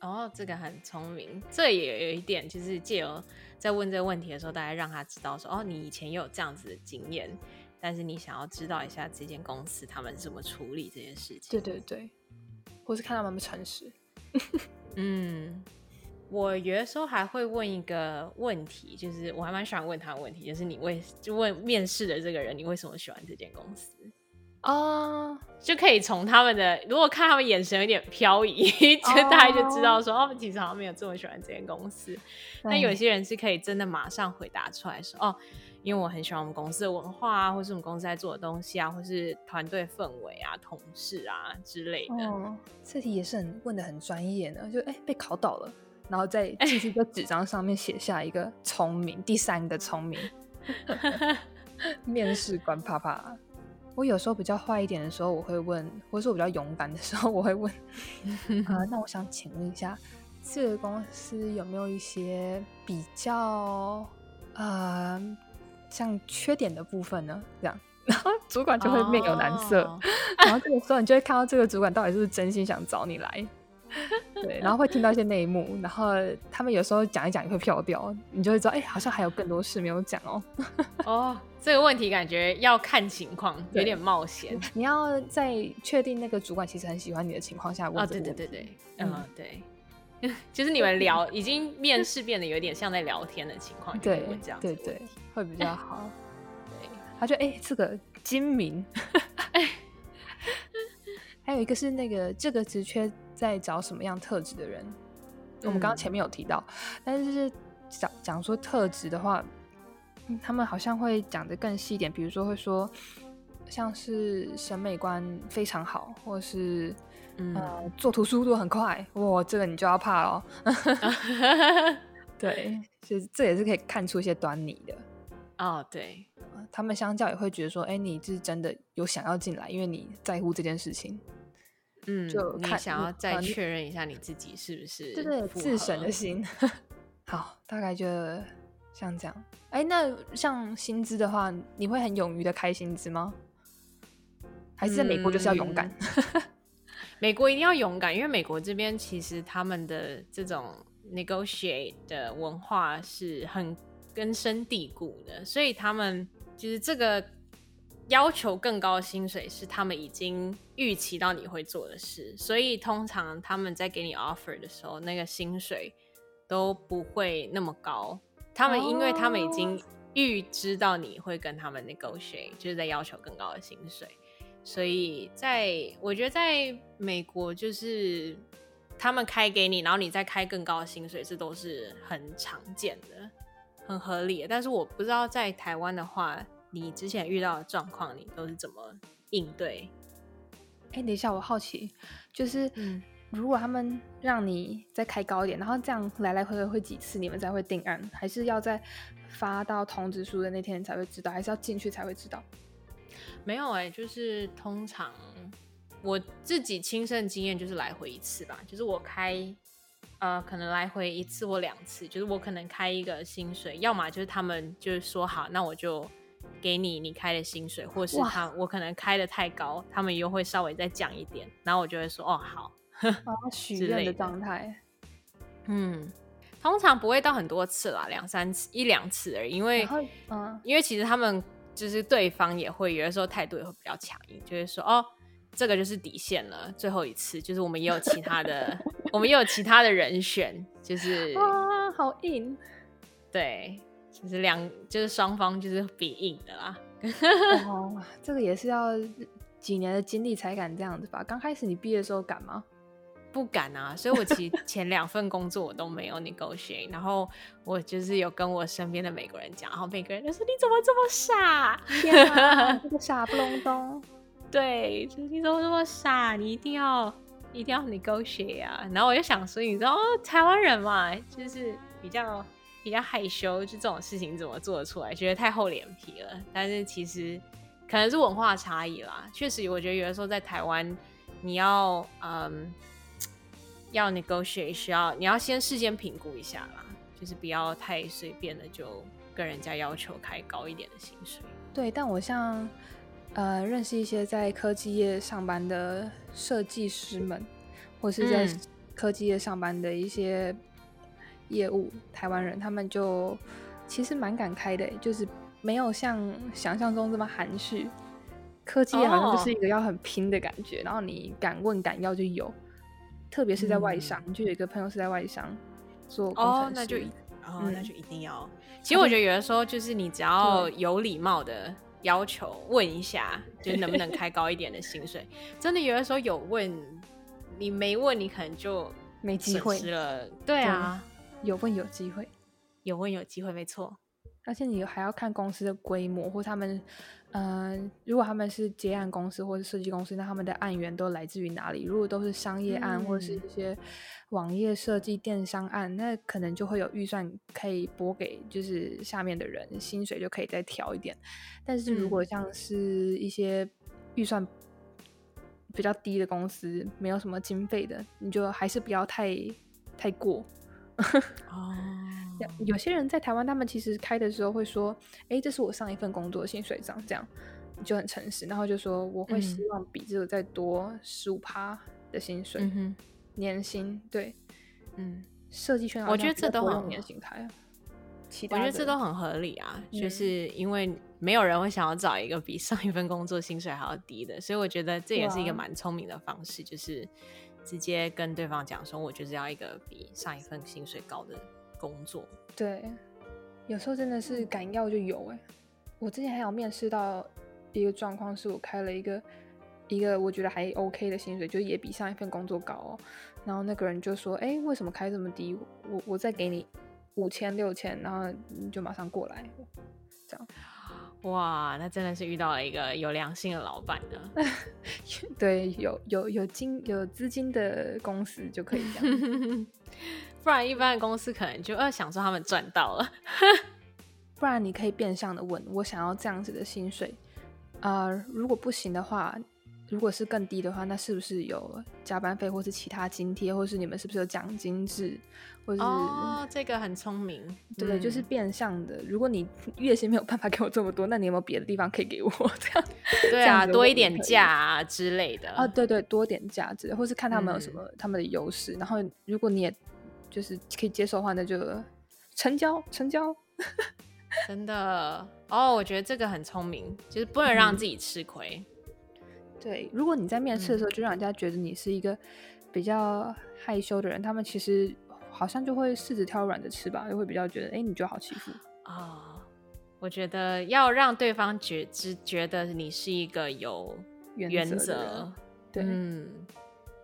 哦，这个很聪明，这也有一点，就是借由在问这个问题的时候，大家让他知道说，哦，你以前也有这样子的经验，但是你想要知道一下这间公司他们怎么处理这件事情。对对对，或是看他们诚实。嗯，我有的时候还会问一个问题，就是我还蛮喜欢问他的问题，就是你为就问面试的这个人，你为什么喜欢这间公司？哦，uh, 就可以从他们的，如果看他们眼神有点飘移，就大概就知道说，他们、uh, 其实好像没有这么喜欢这间公司。那有些人是可以真的马上回答出来说，哦，因为我很喜欢我们公司的文化啊，或是我们公司在做的东西啊，或是团队氛围啊、同事啊之类的。哦，这题也是很问的很专业呢，就哎、欸、被考倒了，然后再继续在纸张上面写下一个聪明，第三个聪明，面试官啪啪。我有时候比较坏一点的时候，我会问；或者说我比较勇敢的时候，我会问。啊、呃，那我想请问一下，这个公司有没有一些比较呃像缺点的部分呢？这样，然后主管就会面有难色。Oh. 然后这个时候，你就会看到这个主管到底是不是真心想找你来。对，然后会听到一些内幕，然后他们有时候讲一讲也会飘掉，你就会知道，哎，好像还有更多事没有讲哦。哦，这个问题感觉要看情况，有点冒险。你要在确定那个主管其实很喜欢你的情况下问。哦，对对对对，嗯，对，就是你们聊已经面试变得有点像在聊天的情况，对，这样对对，会比较好。对，他就哎，这个精明。还有一个是那个这个职缺。在找什么样特质的人？我们刚刚前面有提到，嗯、但是是讲讲说特质的话，他们好像会讲的更细一点，比如说会说，像是审美观非常好，或是、嗯、呃做图速度很快，哇，这个你就要怕哦。对，其实这也是可以看出一些端倪的。哦，对，他们相较也会觉得说，哎，你是真的有想要进来，因为你在乎这件事情。嗯，就你想要再确认一下你自己是不是对对自省的心。好，大概就像这样。哎，那像薪资的话，你会很勇于的开薪资吗？还是在美国就是要勇敢？嗯、美国一定要勇敢，因为美国这边其实他们的这种 negotiate 的文化是很根深蒂固的，所以他们就是这个。要求更高的薪水是他们已经预期到你会做的事，所以通常他们在给你 offer 的时候，那个薪水都不会那么高。他们因为他们已经预知到你会跟他们 negotiate，就是在要求更高的薪水，所以在我觉得在美国就是他们开给你，然后你再开更高的薪水，这都是很常见的、很合理的。但是我不知道在台湾的话。你之前遇到的状况，你都是怎么应对？哎、欸，等一下，我好奇，就是，如果他们让你再开高一点，然后这样来来回回会几次，你们才会定案？还是要在发到通知书的那天才会知道？还是要进去才会知道？没有哎、欸，就是通常我自己亲身经验就是来回一次吧，就是我开呃，可能来回一次或两次，就是我可能开一个薪水，要么就是他们就是说好，那我就。给你你开的薪水，或是他我可能开的太高，他们又会稍微再降一点，然后我就会说哦好，许愿的状态。嗯，通常不会到很多次啦，两三次一两次而已，因为嗯，因为其实他们就是对方也会有的时候态度也会比较强硬，就会说哦这个就是底线了，最后一次就是我们也有其他的，我们也有其他的人选，就是哇好硬，对。就是两，就是双方就是比硬的啦。哦，这个也是要几年的经历才敢这样子吧？刚开始你毕业的时候敢吗？不敢啊，所以我其实前两份工作我都没有 negotiate。然后我就是有跟我身边的美国人讲，然后美国人就说：“你怎么这么傻？天啊，这个傻不隆咚。”对，就是你怎么这么傻？你一定要一定要 negotiate 啊！然后我就想说，你知道台湾人嘛，就是比较。比较害羞，就这种事情怎么做得出来？觉得太厚脸皮了。但是其实可能是文化差异啦。确实，我觉得有的时候在台湾，你要嗯要 negotiate，需要你要先事先评估一下啦，就是不要太随便的就跟人家要求开高一点的薪水。对，但我像呃认识一些在科技业上班的设计师们，或是在科技业上班的一些。业务台湾人，他们就其实蛮敢开的，就是没有像想象中这么含蓄。科技好像就是一个要很拼的感觉，oh. 然后你敢问敢要就有。特别是在外商，嗯、就有一个朋友是在外商做工程师，oh, 那就哦，那就一定要。嗯、其实我觉得有的时候就是你只要有礼貌的要求问一下，就是能不能开高一点的薪水。真的有的时候有问，你没问，你可能就没机会了。对啊。有问有机会，有问有机会，没错。而且你还要看公司的规模，或他们，嗯、呃，如果他们是接案公司或者设计公司，那他们的案源都来自于哪里？如果都是商业案，嗯、或者是一些网页设计、电商案，那可能就会有预算可以拨给，就是下面的人，薪水就可以再调一点。但是如果像是一些预算比较低的公司，没有什么经费的，你就还是不要太太过。哦，有些人在台湾，他们其实开的时候会说：“哎、欸，这是我上一份工作薪水涨，这样就很诚实。”然后就说：“我会希望比这个再多十五趴的薪水，嗯、年薪。”对，嗯，设计圈我觉得这都很年薪台，我觉得这都很合理啊，嗯、就是因为没有人会想要找一个比上一份工作薪水还要低的，所以我觉得这也是一个蛮聪明的方式，就是。直接跟对方讲说，我就是要一个比上一份薪水高的工作。对，有时候真的是敢要就有哎。我之前还有面试到一个状况，是我开了一个一个我觉得还 OK 的薪水，就也比上一份工作高哦。然后那个人就说：“哎，为什么开这么低？我我再给你五千六千，然后你就马上过来。”这样。哇，那真的是遇到了一个有良心的老板呢。对，有有有金有资金的公司就可以这样，不然一般的公司可能就呃想说他们赚到了。不然你可以变相的问我想要这样子的薪水，呃，如果不行的话。如果是更低的话，那是不是有加班费，或是其他津贴，或是你们是不是有奖金制，或是哦，这个很聪明，对，嗯、就是变相的。如果你月薪没有办法给我这么多，那你有没有别的地方可以给我 这样？对啊，多一点价啊之类的啊，对对，多点价值，或是看他们有什么他们的优势。嗯、然后如果你也就是可以接受的话，那就成交成交。真的哦，我觉得这个很聪明，就是不能让自己吃亏。嗯对，如果你在面试的时候就让人家觉得你是一个比较害羞的人，嗯、他们其实好像就会柿子挑软的吃吧，就会比较觉得，哎，你就好欺负啊、哦。我觉得要让对方觉只觉得你是一个有原则，的对，嗯，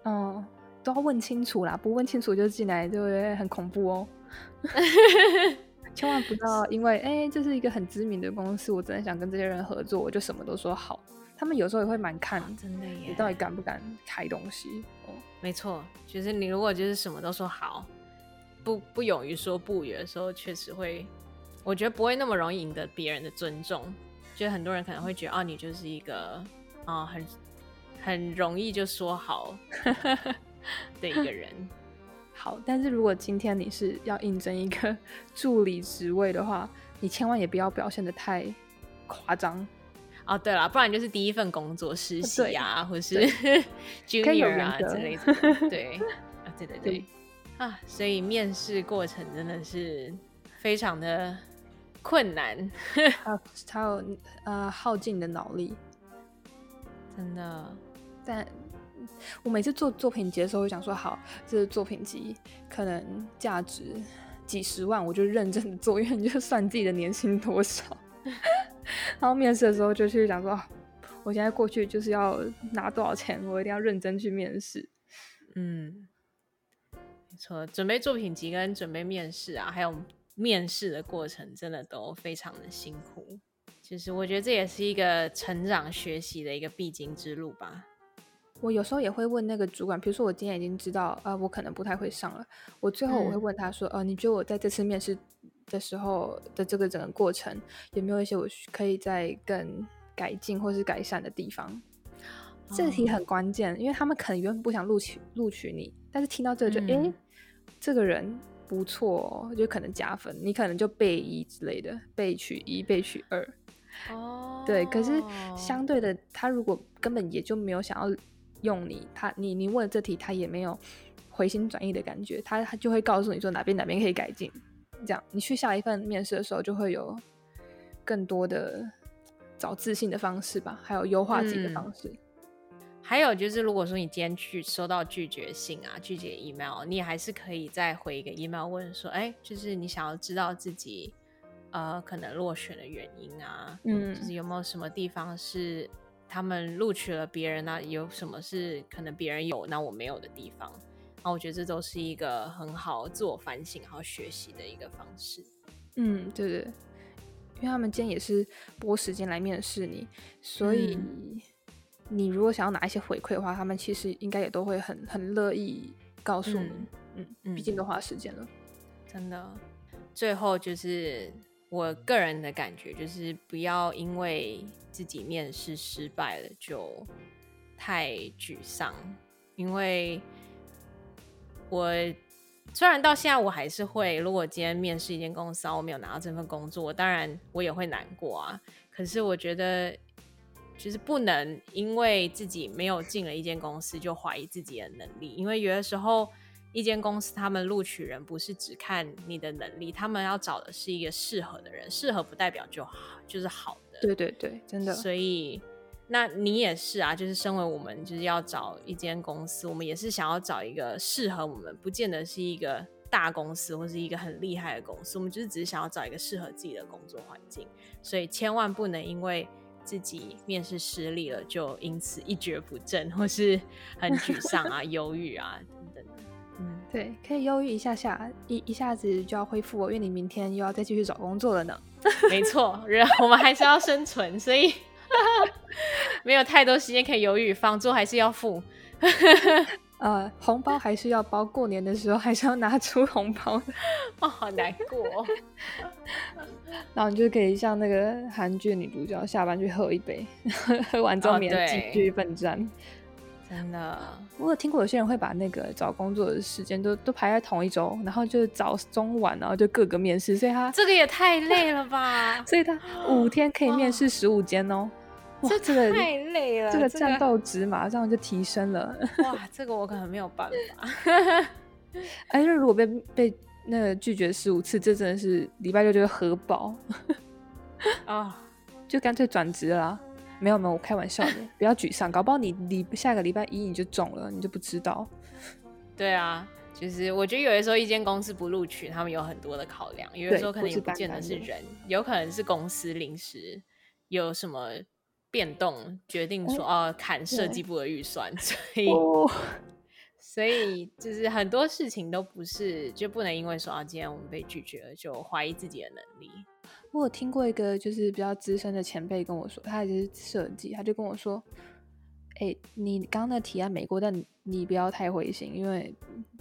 嗯，都要问清楚啦，不问清楚就进来就会很恐怖哦。千万不要因为哎，这是一个很知名的公司，我真的想跟这些人合作，我就什么都说好。他们有时候也会蛮看，真的耶，你到底敢不敢开东西？哦，没错，就是你如果就是什么都说好，不不勇于说不，有的时候确实会，我觉得不会那么容易赢得别人的尊重。就很多人可能会觉得，哦，你就是一个啊、哦，很很容易就说好 的一个人。好，但是如果今天你是要应征一个 助理职位的话，你千万也不要表现的太夸张。哦，对了，不然就是第一份工作实习啊，对或是 junior 啊之类的。对，啊，对对对，对啊，所以面试过程真的是非常的困难，还有还有呃耗尽你的脑力，真的。但我每次做作品集的时候，会想说，好，这个作品集可能价值几十万，我就认真的做，因为你就算自己的年薪多少。然后面试的时候就去想说，我现在过去就是要拿多少钱，我一定要认真去面试。嗯，没错，准备作品集跟准备面试啊，还有面试的过程，真的都非常的辛苦。其实我觉得这也是一个成长学习的一个必经之路吧。我有时候也会问那个主管，比如说我今天已经知道，呃，我可能不太会上了，我最后我会问他说，呃，你觉得我在这次面试的时候的这个整个过程有没有一些我可以再更改进或是改善的地方？哦、这题很关键，因为他们可能原本不想录取录取你，但是听到这个就哎、嗯，这个人不错、哦，就可能加分，你可能就备一之类的，备取一，备取二。哦，对，可是相对的，他如果根本也就没有想要用你，他你你问了这题，他也没有回心转意的感觉，他他就会告诉你说哪边哪边可以改进。这样，你去下一份面试的时候，就会有更多的找自信的方式吧，还有优化自己的方式。嗯、还有就是，如果说你今天去收到拒绝信啊、拒绝 email，你还是可以再回一个 email 问说，哎、欸，就是你想要知道自己呃可能落选的原因啊，嗯，就是有没有什么地方是他们录取了别人啊，有什么是可能别人有那我没有的地方。那我觉得这都是一个很好自我反省、好学习的一个方式。嗯，对对，因为他们今天也是拨时间来面试你，所以你如果想要拿一些回馈的话，他们其实应该也都会很很乐意告诉你。嗯嗯，毕竟都花时间了，真的。最后就是我个人的感觉，就是不要因为自己面试失败了就太沮丧，因为。我虽然到现在我还是会，如果今天面试一间公司，我没有拿到这份工作，当然我也会难过啊。可是我觉得，就是不能因为自己没有进了一间公司就怀疑自己的能力，因为有的时候一间公司他们录取人不是只看你的能力，他们要找的是一个适合的人，适合不代表就好，就是好的。对对对，真的。所以。那你也是啊，就是身为我们就是要找一间公司，我们也是想要找一个适合我们，不见得是一个大公司或是一个很厉害的公司，我们就是只是想要找一个适合自己的工作环境，所以千万不能因为自己面试失利了，就因此一蹶不振或是很沮丧啊、忧郁啊等等。嗯，对，可以忧郁一下下，一一下子就要恢复哦，因为你明天又要再继续找工作了呢。没错，人我们还是要生存，所以。没有太多时间可以犹豫，房租还是要付。呃，红包还是要包，过年的时候还是要拿出红包的。哦，好难过。然后你就可以像那个韩剧女主角，下班去喝一杯，喝完之后明天继续奋战。真的，我有听过有些人会把那个找工作的时间都都排在同一周，然后就早中晚，然后就各个面试，所以他这个也太累了吧？所以他五天可以面试十五间哦。哇，这个太累了，这个战斗值马上就提升了。哇，这个我可能没有办法。哎，那如果被被那个拒绝十五次，这真的是礼拜六就会核爆啊，就干脆转职啦。没有没有，我开玩笑的，不要沮丧，搞不好你礼下个礼拜一你就中了，你就不知道。对啊，就是我觉得有的时候一间公司不录取，他们有很多的考量，有的时候可能也不见得是人，单单有可能是公司临时有什么变动，决定说哦砍设计部的预算，所以、哦、所以就是很多事情都不是就不能因为说啊今天我们被拒绝了就怀疑自己的能力。我有听过一个就是比较资深的前辈跟我说，他也是设计，他就跟我说：“哎、欸，你刚刚那提案没过，但你不要太灰心，因为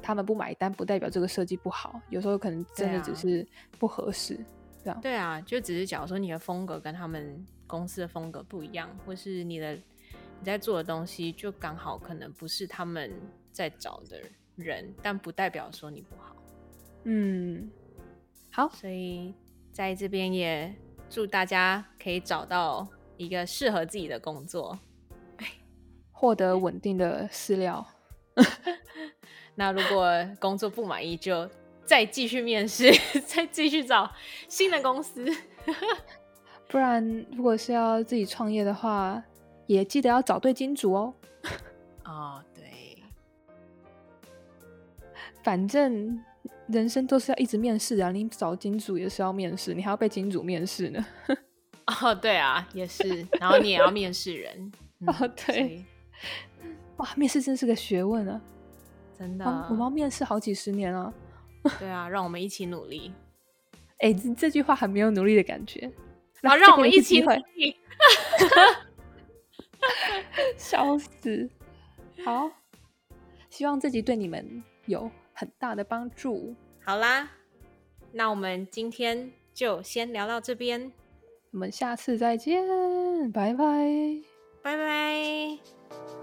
他们不买单不代表这个设计不好，有时候可能真的只是不合适。对啊”这样对啊，就只是假如说你的风格跟他们公司的风格不一样，或是你的你在做的东西就刚好可能不是他们在找的人，但不代表说你不好。嗯，好，所以。在这边也祝大家可以找到一个适合自己的工作，获得稳定的饲料。那如果工作不满意，就再继续面试，再继续找新的公司。不然，如果是要自己创业的话，也记得要找对金主哦。哦，对，反正。人生都是要一直面试啊！你找金主也是要面试，你还要被金主面试呢。哦，对啊，也是。然后你也要面试人。哦，对。哇，面试真是个学问啊！真的，我们要面试好几十年了。对啊，让我们一起努力。哎，这这句话很没有努力的感觉。好，让我们一起努力。笑死！好，希望这集对你们有很大的帮助。好啦，那我们今天就先聊到这边，我们下次再见，拜拜，拜拜。